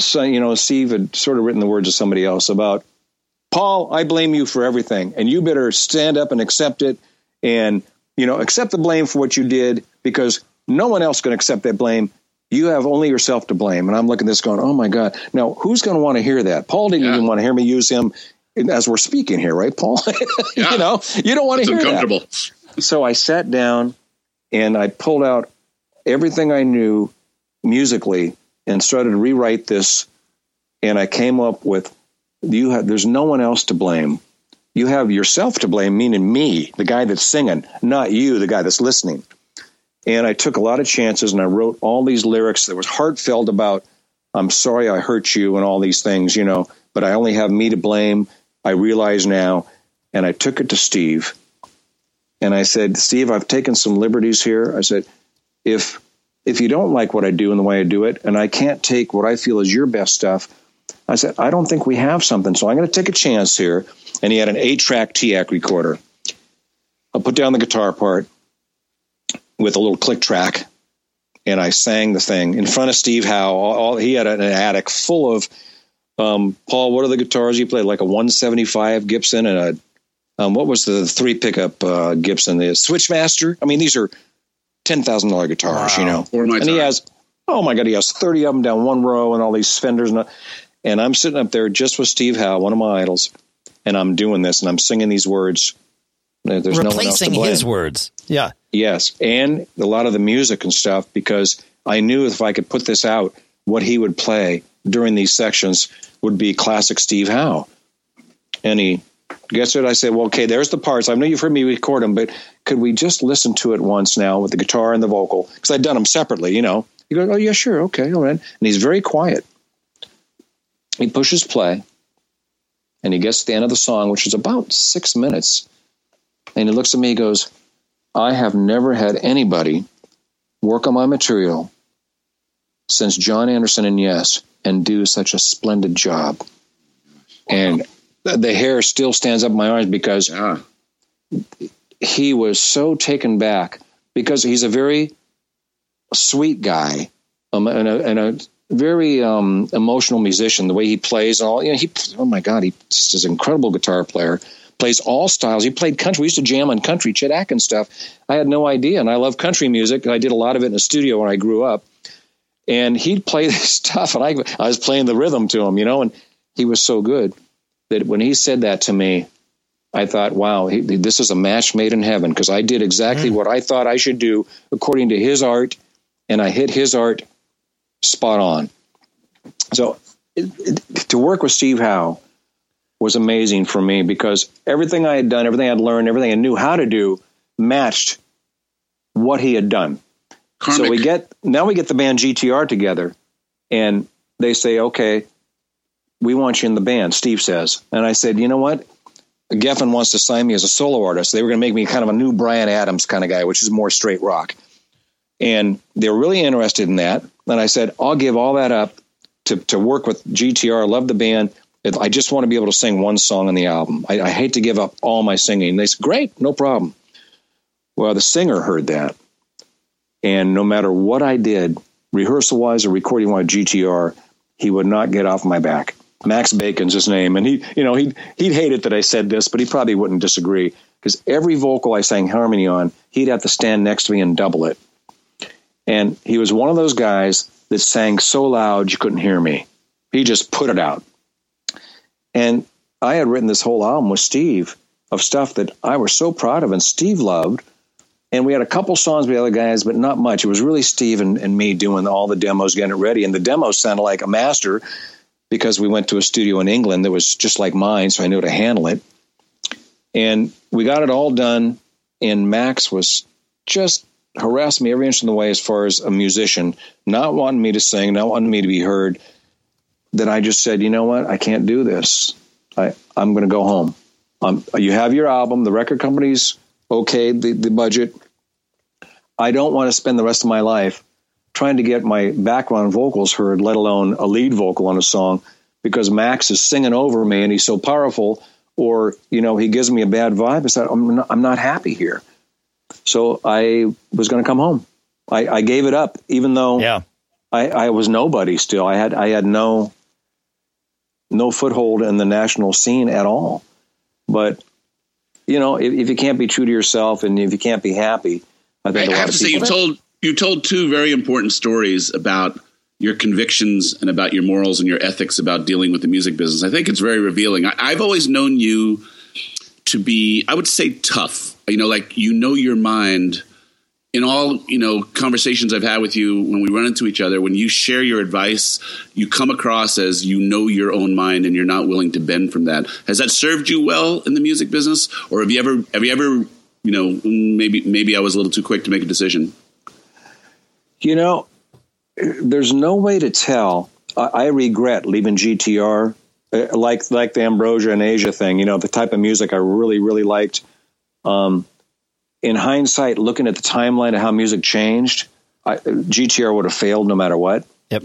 So you know, Steve had sort of written the words of somebody else about Paul. I blame you for everything, and you better stand up and accept it, and you know, accept the blame for what you did because no one else can accept that blame you have only yourself to blame. And I'm looking at this going, oh my God. Now, who's going to want to hear that? Paul didn't yeah. even want to hear me use him as we're speaking here, right, Paul? Yeah. you know, you don't want to hear uncomfortable. that. So I sat down and I pulled out everything I knew musically and started to rewrite this. And I came up with you have, there's no one else to blame. You have yourself to blame, meaning me, the guy that's singing, not you, the guy that's listening. And I took a lot of chances and I wrote all these lyrics that was heartfelt about, I'm sorry I hurt you and all these things, you know, but I only have me to blame. I realize now. And I took it to Steve and I said, Steve, I've taken some liberties here. I said, if, if you don't like what I do and the way I do it, and I can't take what I feel is your best stuff, I said, I don't think we have something. So I'm going to take a chance here. And he had an eight track TAC recorder. I'll put down the guitar part with a little click track, and I sang the thing in front of Steve Howe. All, all he had an attic full of um, Paul. What are the guitars you played? Like a 175 Gibson and a um, what was the three pickup uh, Gibson? The Switchmaster. I mean, these are ten thousand dollar guitars, wow. you know. And he has oh my god, he has thirty of them down one row and all these Fenders and. And I'm sitting up there just with Steve Howe, one of my idols, and I'm doing this and I'm singing these words. There's Replacing no his words. Yeah. Yes, and a lot of the music and stuff because I knew if I could put this out, what he would play during these sections would be classic Steve Howe. And he guess what I said? Well, okay, there's the parts. I know you've heard me record them, but could we just listen to it once now with the guitar and the vocal? Because I'd done them separately, you know. He goes, oh yeah, sure, okay, all right. And he's very quiet. He pushes play, and he gets to the end of the song, which is about six minutes, and he looks at me. He goes, I have never had anybody work on my material since Jon Anderson and Yes and do such a splendid job. And the hair still stands up in my arms because yeah. he was so taken back because he's a very sweet guy um, and, a, and, a, very um, emotional musician. The way he plays, all you know, he oh my god, he just is an incredible guitar player plays all styles. He played country. We used to jam on country, Chet Atkins stuff. I had no idea, and I love country music. I did a lot of it in the studio when I grew up. And he'd play this stuff, and I, I was playing the rhythm to him, you know, and he was so good that when he said that to me, I thought, wow, he, this is a match made in heaven because I did exactly mm. what I thought I should do according to his art, and I hit his art spot on. So it, it, to work with Steve Howe was amazing for me because everything I had done, everything I'd learned, everything I knew how to do matched what he had done. Karmic. So we get now we get the band GTR together and they say, okay, we want you in the band, Steve says. And I said, you know what? Geffen wants to sign me as a solo artist. They were going to make me kind of a new Bryan Adams kind of guy, which is more straight rock. And they were really interested in that. And I said, I'll give all that up to, to work with GTR. I love the band. I just want to be able to sing one song on the album. I, I hate to give up all my singing. They said, Great, no problem. Well, the singer heard that. And no matter what I did, rehearsal wise or recording wise, GTR, he would not get off my back. Max Bacon's his name. And he, you know, he'd, he'd hate it that I said this, but he probably wouldn't disagree because every vocal I sang harmony on, he'd have to stand next to me and double it. And he was one of those guys that sang so loud you couldn't hear me. He just put it out. And I had written this whole album with Steve of stuff that I was so proud of and Steve loved. And we had a couple songs with the other guys, but not much. It was really Steve and, and me doing all the demos, getting it ready. And the demos sounded like a master. because we went to a studio in England that was just like mine, so I knew to handle it. And we got it all done, and Max was just harassed me every inch of the way as far as a musician, not wanting me to sing, not wanting me to be heard. That I just said, you know what, I can't do this. I, I'm going to go home. Um, you have your album. The record company's okay. The, the budget. I don't want to spend the rest of my life trying to get my background vocals heard, let alone a lead vocal on a song, because Max is singing over me and he's so powerful, or you know he gives me a bad vibe. I said I'm not, I'm not happy here, so I was going to come home. I, I, gave it up, even though yeah. I, I was nobody. Still, I had I had no no foothold in the national scene at all. But you know, if, if you can't be true to yourself and if you can't be happy, I think I, a lot have of to say you people- told you told two very important stories about your convictions and about your morals and your ethics about dealing with the music business. I think it's very revealing. I, I've always known you to be, I would say, tough. You know, like you know your mind. In all you know conversations I've had with you, when we run into each other, when you share your advice, you come across as you know your own mind and you're not willing to bend from that. Has that served you well in the music business, or have you ever have you ever you know maybe maybe I was a little too quick to make a decision? You know, there's no way to tell. I, I regret leaving GTR, uh, like like the Ambrosia and Asia thing. You know, the type of music I really really liked. Um, in hindsight, looking at the timeline of how music changed, I, GTR would have failed no matter what. Yep.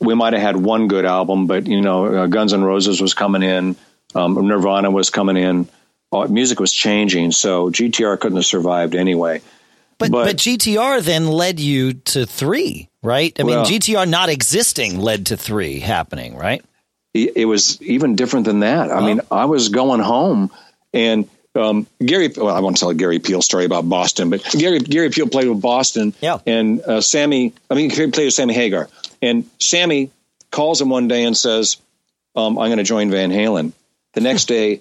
We might have had one good album, but you know, uh, Guns N' Roses was coming in, um, Nirvana was coming in. Uh, music was changing, so GTR couldn't have survived anyway. But, But- but GTR then led you to three, right? I Well- mean, GTR not existing led to three happening, right? it it was even different than that. I mean, I was going home and um, Gary, well, I won't tell a Gary Pihl story about Boston, but Gary Gary Pihl played with Boston, Yeah. and uh, Sammy, I mean, he played with Sammy Hagar, and Sammy calls him one day and says, um, "I'm going to join Van Halen." The next day,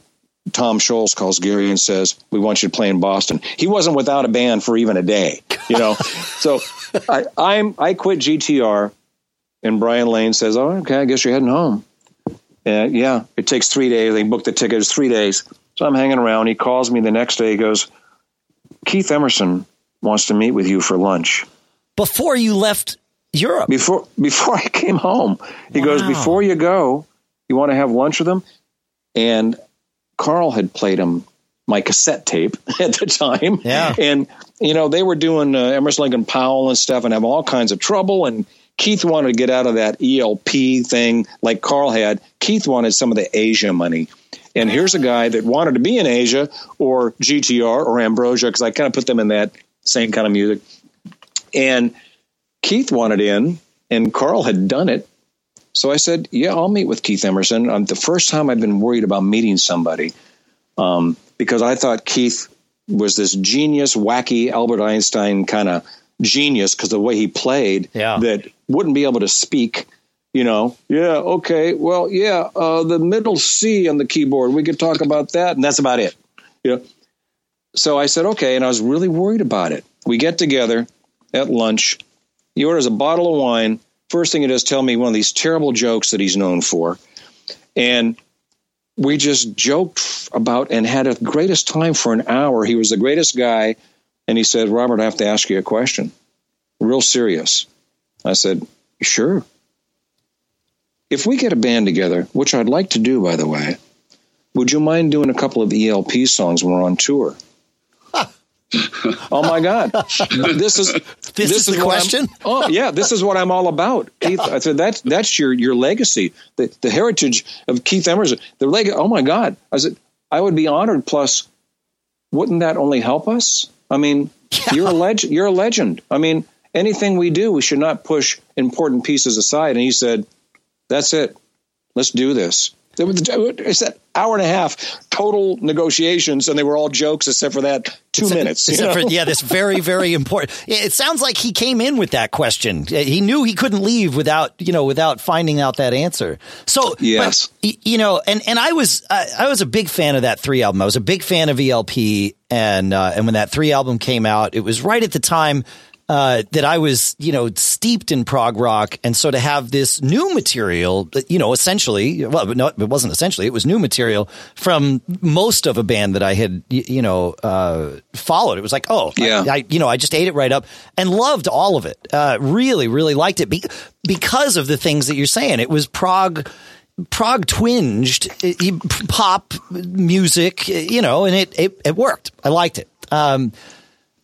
Tom Scholz calls Gary and says, "We want you to play in Boston." He wasn't without a band for even a day, you know. so I, I'm I quit GTR, and Brian Lane says, "Oh, okay, I guess you're heading home." And yeah, it takes three days. They booked the tickets three days. So I'm hanging around. He calls me the next day. He goes, Keith Emerson wants to meet with you for lunch. Before you left Europe. Before before I came home, he goes, Before you go, you want to have lunch with him? And Carl had played him my cassette tape at the time. Yeah. And, you know, they were doing uh, Emerson Lake and Powell and stuff and have all kinds of trouble. And Keith wanted to get out of that ELP thing like Carl had. Keith wanted some of the Asia money. And here's a guy that wanted to be in Asia or GTR or Ambrosia, because I kind of put them in that same kind of music. And Keith wanted in, and Carl had done it. So I said, "Yeah, I'll meet with Keith Emerson." Um, the first time I've been worried about meeting somebody, um, because I thought Keith was this genius, wacky Albert Einstein kind of genius because the way he played Yeah. that wouldn't be able to speak. You know, yeah, okay, well, yeah, uh, the middle C on the keyboard, we could talk about that, and that's about it. Yeah. So I said, okay, and I was really worried about it. We get together at lunch. He orders a bottle of wine. First thing he does, tell me one of these terrible jokes that he's known for, and we just joked about and had the greatest time for an hour. He was the greatest guy, and he said, "Robert, I have to ask you a question, real serious." I said, "Sure." If we get a band together, which I'd like to do, by the way, would you mind doing a couple of ELP songs when we're on tour? oh my God! This is This is the what I'm- question? oh yeah, this is what I'm all about, Keith. I said that's that's your your legacy, the the heritage of Keith Emerson. The leg. Oh my God! I said I would be honored. Plus, wouldn't that only help us? I mean, you're a legend. You're a legend. I mean, anything we do, we should not push important pieces aside. And he said, "That's it. Let's do this." It's that hour and a half total negotiations, and they were all jokes except for that two minutes. Except for, yeah, this very, very important. It sounds like he came in with that question. He knew he couldn't leave without, you know, without finding out that answer. So, Yes. y- you know, and, and I was, I, I was a big fan of that three album. I was a big fan of ELP. And, uh, and when that three album came out, it was right at the time uh, that I was, you know, steeped in prog rock. And so to have this new material, you know, essentially, well, no, it wasn't essentially, it was new material from most of a band that I had, you know, uh, followed. It was like, oh, yeah. I, I, you know, I just ate it right up and loved all of it. Uh, really, really liked it be- because of the things that you're saying. It was prog prog twinged pop music, you know, and it, it, it worked. I liked it. Um,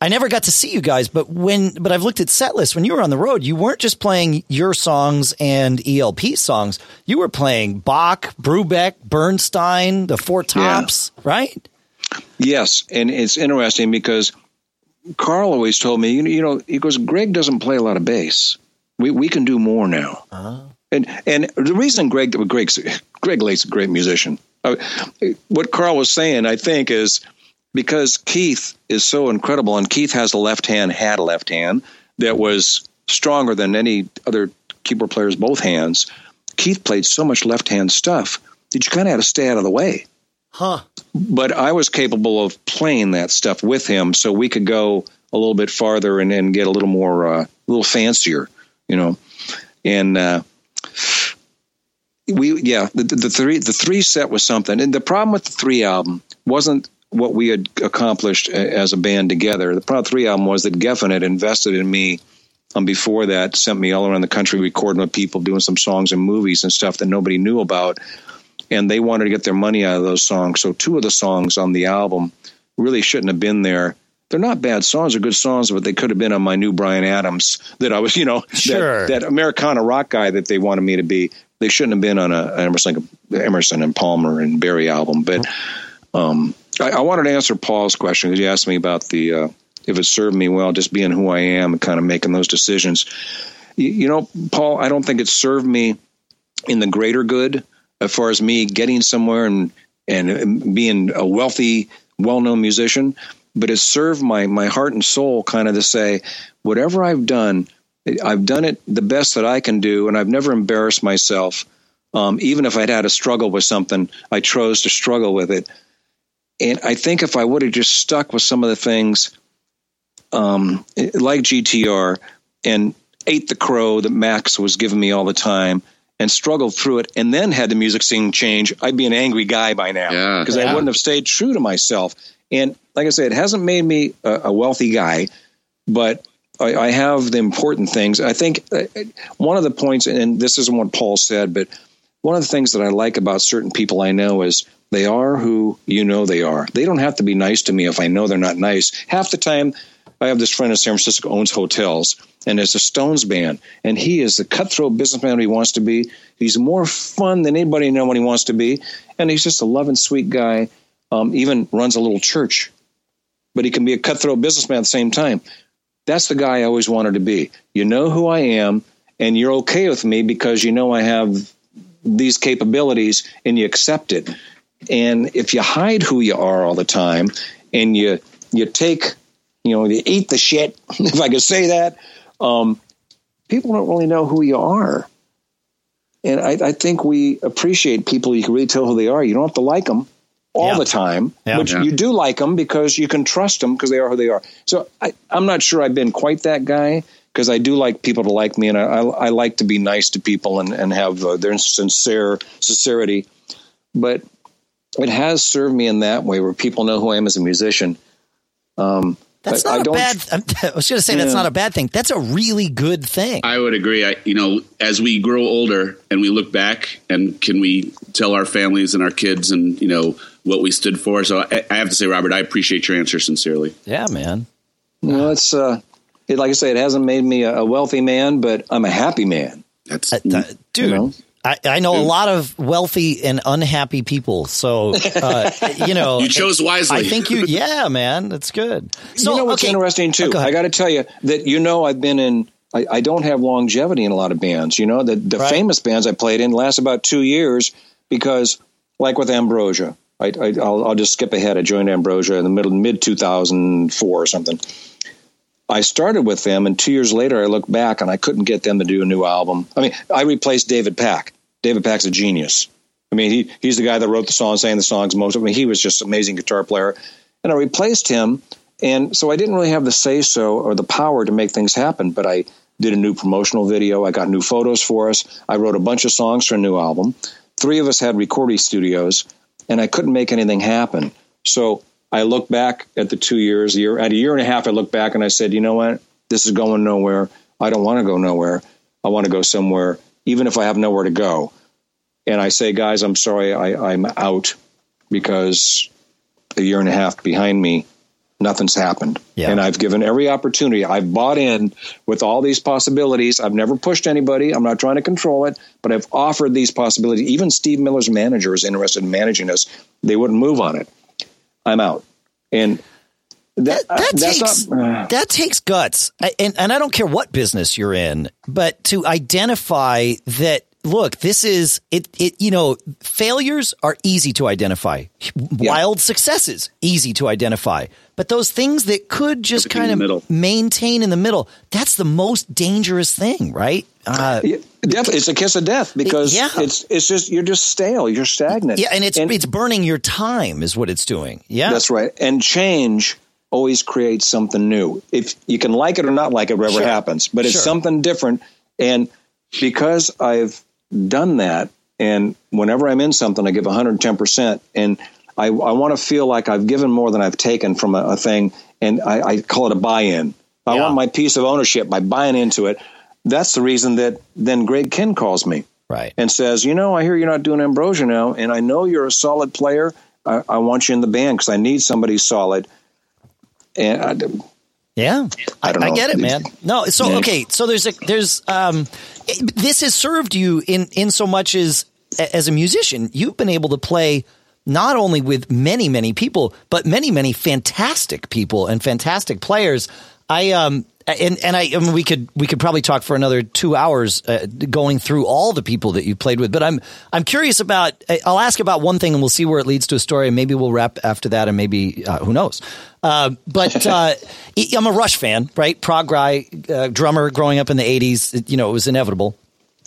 I never got to see you guys, but when but I've looked at set lists. When you were on the road, you weren't just playing your songs and ELP songs. You were playing Bach, Brubeck, Bernstein, the Four Tops, yeah. right? Yes, and it's interesting because Carl always told me, you know, he goes, Greg doesn't play a lot of bass. We we can do more now. Uh-huh. And and the reason Greg Greg's Greg Lake's a great musician. Uh, what Carl was saying, I think, is because Keith is so incredible, and Keith has a left hand, had a left hand that was stronger than any other keyboard player's both hands. Keith played so much left hand stuff that you kind of had to stay out of the way. Huh. But I was capable of playing that stuff with him, so we could go a little bit farther and, and get a little more, uh, a little fancier, you know. And uh, we, yeah, the, the, the three, the three set was something. And the problem with the three album wasn't what we had accomplished as a band together. The Proud Three album was that Geffen had invested in me. Um, before that, sent me all around the country recording with people, doing some songs and movies and stuff that nobody knew about. And they wanted to get their money out of those songs. So two of the songs on the album really shouldn't have been there. They're not bad songs; they're good songs, but they could have been on my new Bryan Adams that I was, you know, sure. that, that Americana rock guy that they wanted me to be. They shouldn't have been on a Emerson, Emerson and Palmer and Berry album, but. Um, I, I, wanted to answer Paul's question because he asked me about the uh, if it served me well, just being who I am and kind of making those decisions. You, you know, Paul, I don't think it served me in the greater good as far as me getting somewhere and and being a wealthy, well-known musician. But it served my my heart and soul kind of to say, whatever I've done, I've done it the best that I can do, and I've never embarrassed myself. Um, even if I'd had a struggle with something, I chose to struggle with it and I think if I would have just stuck with some of the things um, like GTR and ate the crow that Max was giving me all the time and struggled through it and then had the music scene change, I'd be an angry guy by now because yeah, yeah. I wouldn't have stayed true to myself. And like I said, it hasn't made me a, a wealthy guy, but I, I, have the important things. I think uh, one of the points, and this isn't what Paul said, but one of the things that I like about certain people I know is they are who you know they are. They don't have to be nice to me if I know they're not nice. Half the time, I have this friend in San Francisco owns hotels and is a Stones band, and he is the cutthroat businessman he wants to be. He's more fun than anybody know when he wants to be, and he's just a loving, sweet guy. Um, even runs a little church, but he can be a cutthroat businessman at the same time. That's the guy I always wanted to be. You know who I am, and you're okay with me because you know I have these capabilities, and you accept it. And if you hide who you are all the time and you you take, you know, you eat the shit, if I could say that, um, people don't really know who you are. And I, I, think we appreciate people you can really tell who they are. You don't have to like them all yeah. the time, yeah. but yeah. you do like them because you can trust them because they are who they are. So I, am not sure I've been quite that guy because I do like people to like me, and I, I, I like to be nice to people and, and have uh, their sincere sincerity. But it has served me in that way where people know who I am as a musician. Um, that's not a bad. I was going to say yeah. that's not a bad thing. That's a really good thing. I would agree. I, you know, as we grow older and we look back, and can we tell our families and our kids, and you know what we stood for. So I, I have to say, Robert, I appreciate your answer sincerely. Yeah, man. Well, it's uh, it, like I say, it hasn't made me a, a wealthy man, but I'm a happy man. That's uh, dude. You know? I, I know a lot of wealthy and unhappy people. So, uh, you know, you chose wisely. I think you, yeah, man, that's good. So, you know what's okay. interesting too? Oh, I got to tell you that you know I've been in. I, I, don't have longevity in a lot of bands. You know, the the right. famous bands I played in last about two years because, like with Ambrosia, I, I will I'll just skip ahead. I joined Ambrosia in the middle mid two thousand four or something. I started with them, and two years later, I look back and I couldn't get them to do a new album. I mean, I replaced David Pack. David Pack's a genius. I mean, he he's the guy that wrote the song, sang the songs most. I mean, he was just an amazing guitar player, and I replaced him. And so I didn't really have the say so or the power to make things happen, but I did a new promotional video. I got new photos for us. I wrote a bunch of songs for a new album. Three of us had recording studios, and I couldn't make anything happen. So I look back at the two years, year at a year and a half, I look back and I said, you know what? This is going nowhere. I don't want to go nowhere. I want to go somewhere, even if I have nowhere to go. And I say, guys, I'm sorry, I, I'm out because a year and a half behind me, nothing's happened. Yeah. And I've given every opportunity. I've bought in with all these possibilities. I've never pushed anybody. I'm not trying to control it, but I've offered these possibilities. Even Steve Miller's manager is interested in managing us. They wouldn't move on it. I'm out. And that, that that's takes not, uh, that takes guts, I- and and I don't care what business you're in, but to identify that. Look, this is it. It you know, failures are easy to identify. Wild successes easy to identify, but those things that could just Everything kind of maintain in the middle. That's the most dangerous thing, right? Uh, death, it's a kiss of death because Yeah. it's it's just you're just stale, you're stagnant. yeah, and it's it's burning your time, is what it's doing. Yeah, that's right. And change always creates something new. If you can like it or not like it, whatever Sure. happens, but it's Sure. something different. And because I've done that, and whenever I'm in something, I give 110 percent, and I, I want to feel like I've given more than I've taken from a, a thing, and I, I call it a buy-in. I Yeah. want my piece of ownership by buying into it. That's the reason that then Greg Kihn calls me right. and says, "You know, I hear you're not doing Ambrosia now, and I know you're a solid player. I, I want you in the band because I need somebody solid." And I, Yeah, I, I don't I get it, man. No, so Yeah. okay, so there's a there's um, it- this has served you in in so much as as a musician, you've been able to play not only with many many people, but many many fantastic people and fantastic players. I um and and I, I mean, we could we could probably talk for another two hours uh, going through all the people that you played with. But I'm I'm curious about. I'll ask about one thing, and we'll see where it leads to a story, and maybe we'll wrap after that, and maybe uh, who knows. Uh, but uh, I'm a Rush fan, right? Prog guy, uh, drummer, growing up in the '80s. You know, it was inevitable.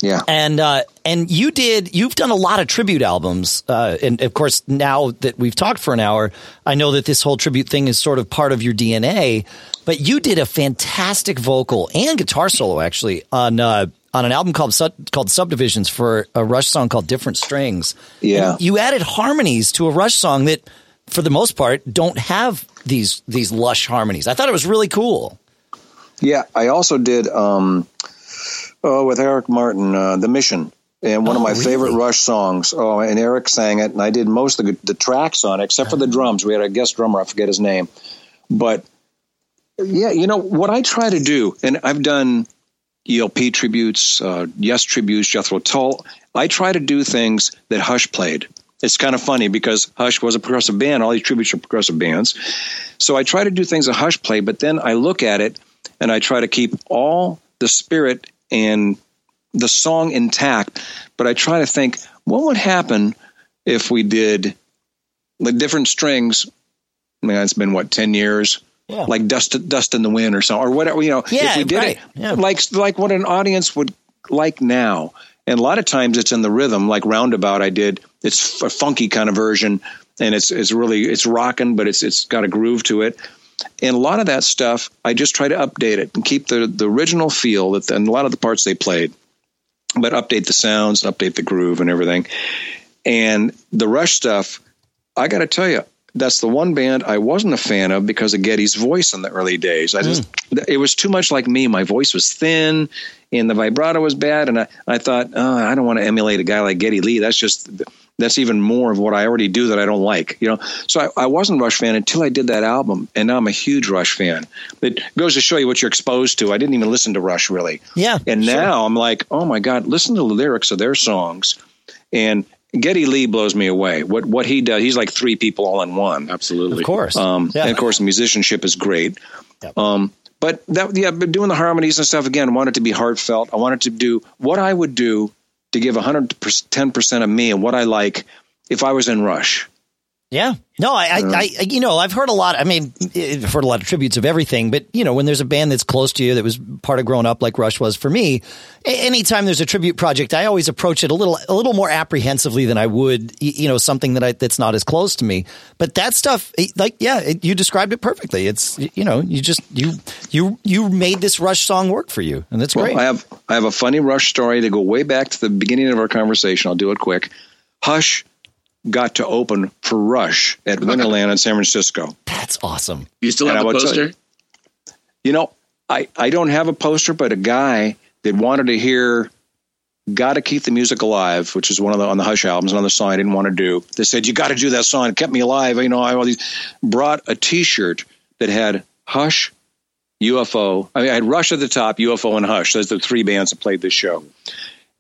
Yeah, And uh, and you did you've done a lot of tribute albums, uh, and of course now that we've talked for an hour, I know that this whole tribute thing is sort of part of your DNA. But you did a fantastic vocal and guitar solo actually on uh, on an album called called Subdivisions for a Rush song called Different Strings. Yeah. And you added harmonies to a Rush song that, for the most part, don't have these these lush harmonies. I thought it was really cool. yeah. I also did um, oh, with Eric Martin, uh, "The Mission." And one Oh, of my really? favorite Rush songs. Oh, and Eric sang it, and I did most of the, the tracks on it, except for the drums. We had a guest drummer, I forget his name. But yeah, you know what I try to do, and I've done ELP tributes, uh, Yes tributes, Jethro Tull. I try to do things that Hush played. It's kind of funny because Hush was a progressive band. All these tributes are progressive bands. So I try to do things that Hush played, but then I look at it and I try to keep all the spirit and the song intact. But I try to think, what would happen if we did the different strings? I mean, it's been what ten years, Yeah. like dust, dust in the wind, or something, or whatever. You know, Yeah, if we did right. it Yeah. like like what an audience would like now. And a lot of times it's in the rhythm, like Roundabout. I did. It's a funky kind of version, and it's it's really it's rocking, but it's it's got a groove to it. And a lot of that stuff, I just try to update it and keep the the original feel that and a lot of the parts they played, but update the sounds, update the groove, and everything. And the Rush stuff, I got to tell you, that's the one band I wasn't a fan of because of Geddy's voice in the early days. I just, mm. it was too much like me. My voice was thin, and the vibrato was bad. And I, I thought, oh, I don't want to emulate a guy like Geddy Lee. That's just, that's even more of what I already do that I don't like, you know. So I, I wasn't Rush fan until I did that album, and now I'm a huge Rush fan. It goes to show you what you're exposed to. I didn't even listen to Rush really. Yeah, And sure. now I'm like, oh my God, listen to the lyrics of their songs. And Geddy Lee blows me away. What what he does, he's like three people all in one. Absolutely. Of course. Um, Yeah. And of course, musicianship is great. Yep. Um, but that, yeah, but doing the harmonies and stuff again, I wanted to be heartfelt. I wanted to do what I would do to give 110% of me and what I like if I was in Rush. Yeah. No, I, uh-huh. I, I, you know, I've heard a lot. I mean, eh, I've heard a lot of tributes of everything, but you know, when there's a band that's close to you that was part of growing up, like Rush was for me, anytime there's a tribute project, I always approach it a little, a little more apprehensively than I would, you know, something that I, that's not as close to me. But that stuff, eh, like, yeah, it, you described it perfectly. It's, you know, you just, you, you, you made this Rush song work for you, and that's Well, great. I have I have a funny Rush story to go way back to the beginning of our conversation. I'll do it quick. Hush got to open for Rush at Winterland in San Francisco. that's awesome. You still have I a will tell poster? you- You know, I, I don't have a poster, but a guy that wanted to hear "Got to Keep the Music Alive," which is one of the on the Hush albums, another song I didn't want to do. They said you got to do that song. It kept me alive. You know, I all these brought a T-shirt that had Hush, UFO. I mean, I had Rush at the top, UFO, and Hush. Those are the three bands that played this show.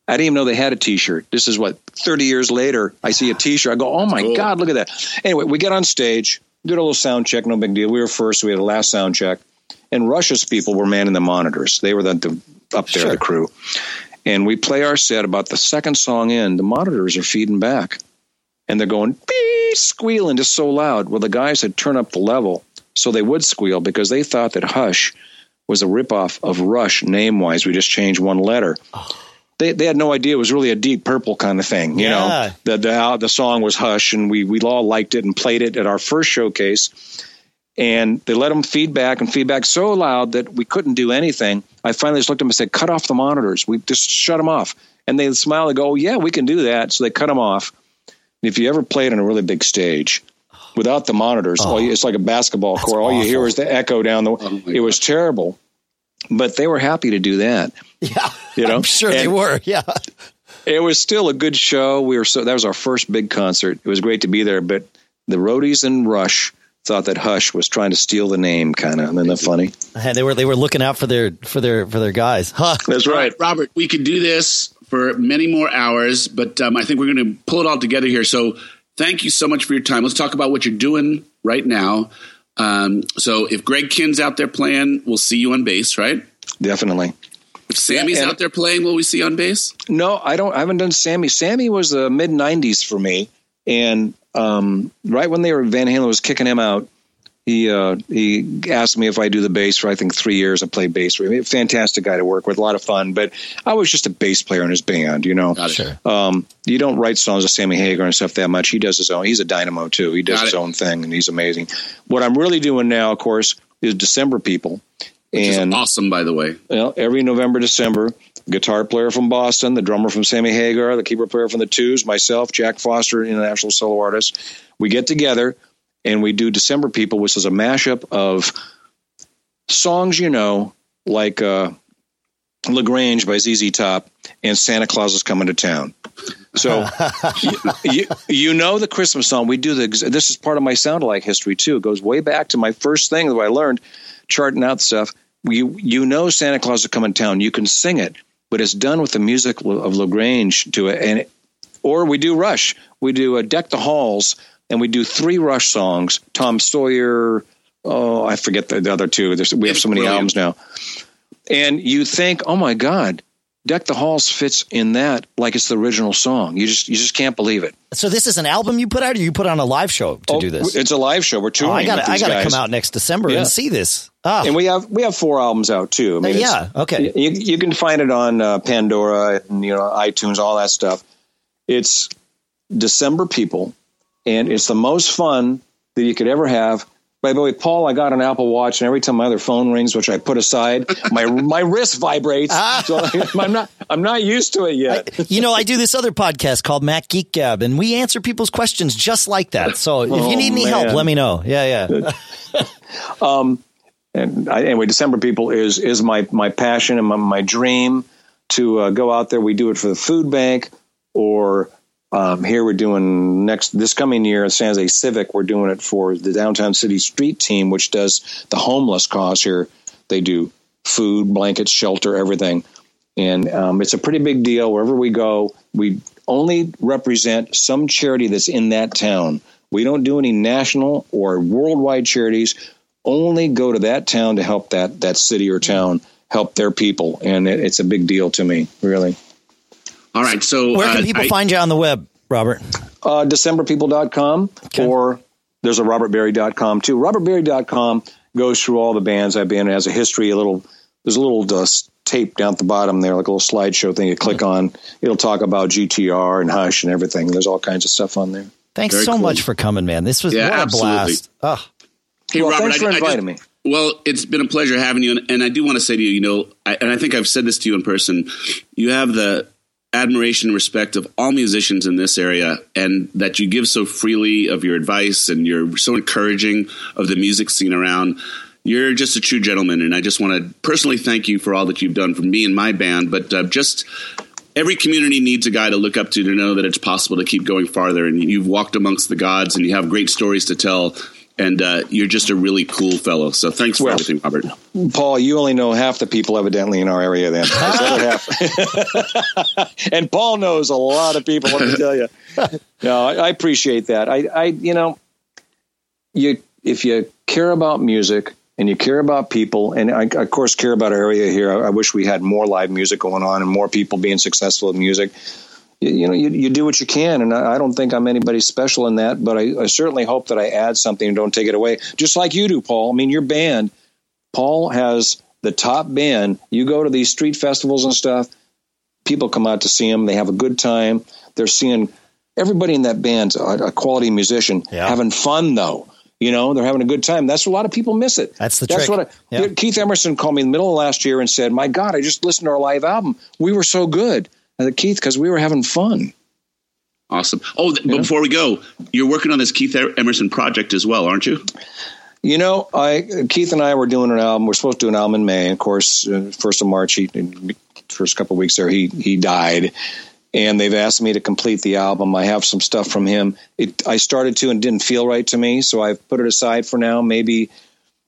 I didn't even know they had a T-shirt. This is what 30 years later. I see a T-shirt. I go, "Oh my Cool. God, look at that!" Anyway, we get on stage, did a little sound check. No big deal. We were first. We had a last sound check, and Rush's people were manning the monitors. They were the, the up there, Sure. the crew. And we play our set. About the second song in, the monitors are feeding back, and they're going beep, squealing just so loud. Well, the guys had turned up the level so they would squeal because they thought that Hush was a ripoff of Rush name wise. We just changed one letter. Oh. They, they had no idea it was really a deep purple kind of thing. You Yeah. know, the, the, the song was Hush, and we, we all liked it and played it at our first showcase. And they let them feedback and feedback so loud that we couldn't do anything. I finally just looked at them and said, "Cut off the monitors. We just shut them off." And they smile and go, "Oh, "Yeah, we can do that." So they cut them off. And if you ever played on a really big stage without the monitors, all you, it's like a basketball court. All you hear is the echo down the. Oh, it was terrible, but they were happy to do that. Yeah. You know, I'm sure they were. Yeah. it was still a good show. We were so that was our first big concert. It was great to be there, but the roadies and Rush thought that Hush was trying to steal the name, kind of. Isn't that funny? And they were, they were looking out for their, for their, for their guys. Huh. That's right, Robert, we could do this for many more hours, but um, I think we're going to pull it all together here. So thank you so much for your time. Let's talk about what you're doing right now. Um, so if Greg Kihn's out there playing, we'll see you on bass, right? Definitely. If Sammy's Yeah, and- out there playing, will we see on bass? No, I don't. I haven't done Sammy. Sammy was the mid '90s for me, and um, right when they were Van Halen was kicking him out, he uh, he asked me if I do the bass for I think three years. I played bass for him. Fantastic guy to work with, a lot of fun. But I was just a bass player in his band, you know. Got it. Sure. Um, you don't write songs with Sammy Hagar and stuff that much. He does his own. He's a dynamo too. He does Got his it. own thing, and he's amazing. What I'm really doing now, of course, is December People, Which is awesome, by the way. well, every November, December, guitar player from Boston, the drummer from Sammy Hagar, the keyboard player from the Twos, myself, Jack Foster, international solo artist. We get together and we do December People, which is a mashup of songs you know, like uh, La Grange by ZZ Top and Santa Claus is Coming to Town. So you, you, you know the Christmas song. We do the. This is part of my sound alike history too. It goes way back to my first thing that I learned charting out stuff. You you know Santa Claus is coming to town. You can sing it, but it's done with the music of La Grange to it, and or we do Rush. We do a Deck the Halls, and we do three Rush songs. Tom Sawyer. Oh, I forget the, the other two. There's, we have so many brilliant. albums now, and you think, oh my God, Deck the Halls fits in that like it's the original song. You just you just can't believe it. So this is an album you put out, or you put on a live show to Oh, do this? It's a live show. We're Oh. I gotta I got to come out next December Yeah. and see this. Ah, And we have we have four albums out too. I mean, it's- yeah, okay. You, you can find it on uh, Pandora and you know iTunes, all that stuff. It's December People, and it's the most fun that you could ever have. By the way, Paul, I got an Apple Watch, and every time my other phone rings, which I put aside, my my wrist vibrates. so I'm not I'm not used to it yet. you know, I do this other podcast called Mac Geek Gab, and we answer people's questions just like that. So if Oh, you need any help, let me know. Yeah, yeah. and I, anyway, December People is is my my passion and my, my dream to uh, go out there. We do it for the food bank, or um, here we're doing next this coming year at San Jose Civic. We're doing it for the downtown city street team, which does the homeless cause here. They do food, blankets, shelter, everything, and um, it's a pretty big deal. Wherever we go, we only represent some charity that's in that town. We don't do any national or worldwide charities only go to that town to help that that city or town help their people, and it, it's a big deal to me, really. All right. So Where uh, can people I- find you on the web? Robert? Uh, DecemberPeople.com okay. or there's a RobertBerry.com too. RobertBerry.com goes through all the bands I've been in, has a history, a little, there's a little uh, tape down at the bottom there, like a little slideshow thing you click on. It'll talk about GTR and Hush and everything. There's all kinds of stuff on there. Thanks Very so cool. much for coming, man. This was yeah, what a absolutely. blast. Oh. Hey, well, Robert, thanks for I, inviting I just, me. Well, it's been a pleasure having you, and, and I do want to say to you, you know, I, and I think I've said this to you in person. You have the admiration and respect of all musicians in this area and that you give so freely of your advice and you're so encouraging of the music scene around you're just a true gentleman and i just want to personally thank you for all that you've done for me and my band but uh, just every community needs a guy to look up to to know that it's possible to keep going farther and you've walked amongst the gods and you have great stories to tell and uh, you're just a really cool fellow. So thanks for well, everything, Robert. Paul, you only know half the people evidently in our area. Then, and Paul knows a lot of people. Let me tell you. No, I, I appreciate that. I, I, you know, you if you care about music and you care about people, and I, of course care about our area here. I, I wish we had more live music going on and more people being successful in music you, you know, you, you do what you can. And I, I, don't think I'm anybody special in that, but I, I certainly hope that I add something and don't take it away, just like you do, Paul. I mean, your band, Paul has the top band. You go to these street festivals and stuff, people come out to see them. They have a good time. They're seeing everybody in that band's a, a quality musician yeah. having fun, though. You know, they're having a good time. That's a lot of people miss it. That's the That's trick. what I, yeah. Keith Emerson called me in the middle of last year and said, "My God, I just listened to our live album. We were so good." Uh, Keith because we were having fun. Awesome. Oh, th- but before we go, you're working on this Keith Emerson project as well, aren't you? You know, I Keith and I were doing an album. We're supposed to do an album in May. Of course, uh, first of March, he first couple of weeks there, he he died, and they've asked me to complete the album. I have some stuff from him. It, I started to and didn't feel right to me, so I've put it aside for now. Maybe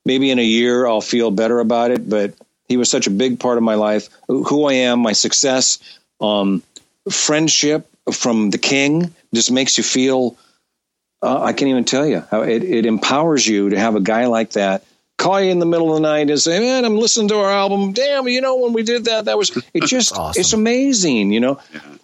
maybe in a year I'll feel better about it. But he was such a big part of my life, who I am, my success, um, friendship from the king just makes you feel. Uh, I can't even tell you how it, it empowers you to have a guy like that call you in the middle of the night and say, "Man, I'm listening to our album. Damn, you know when we did that, that was it. Just awesome. it's amazing, you know."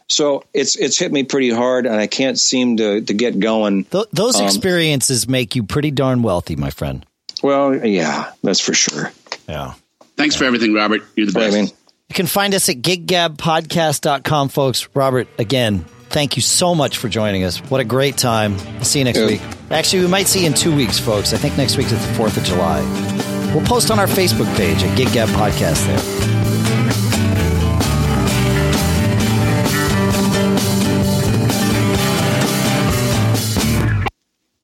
So it's it's hit me pretty hard, and I can't seem to to get going. Th- those um, experiences make you pretty darn wealthy, my friend. Well, yeah, that's for sure. Yeah. Thanks yeah. for everything, Robert. You're the best. I mean, you can find us at giggabpodcast.com, folks. Robert, again, thank you so much for joining us. What a great time. We'll see you next yeah. week. Actually, we might see you in two weeks, folks. I think next week is the 4th of July. We'll post on our Facebook page at Gig Gab Podcast there.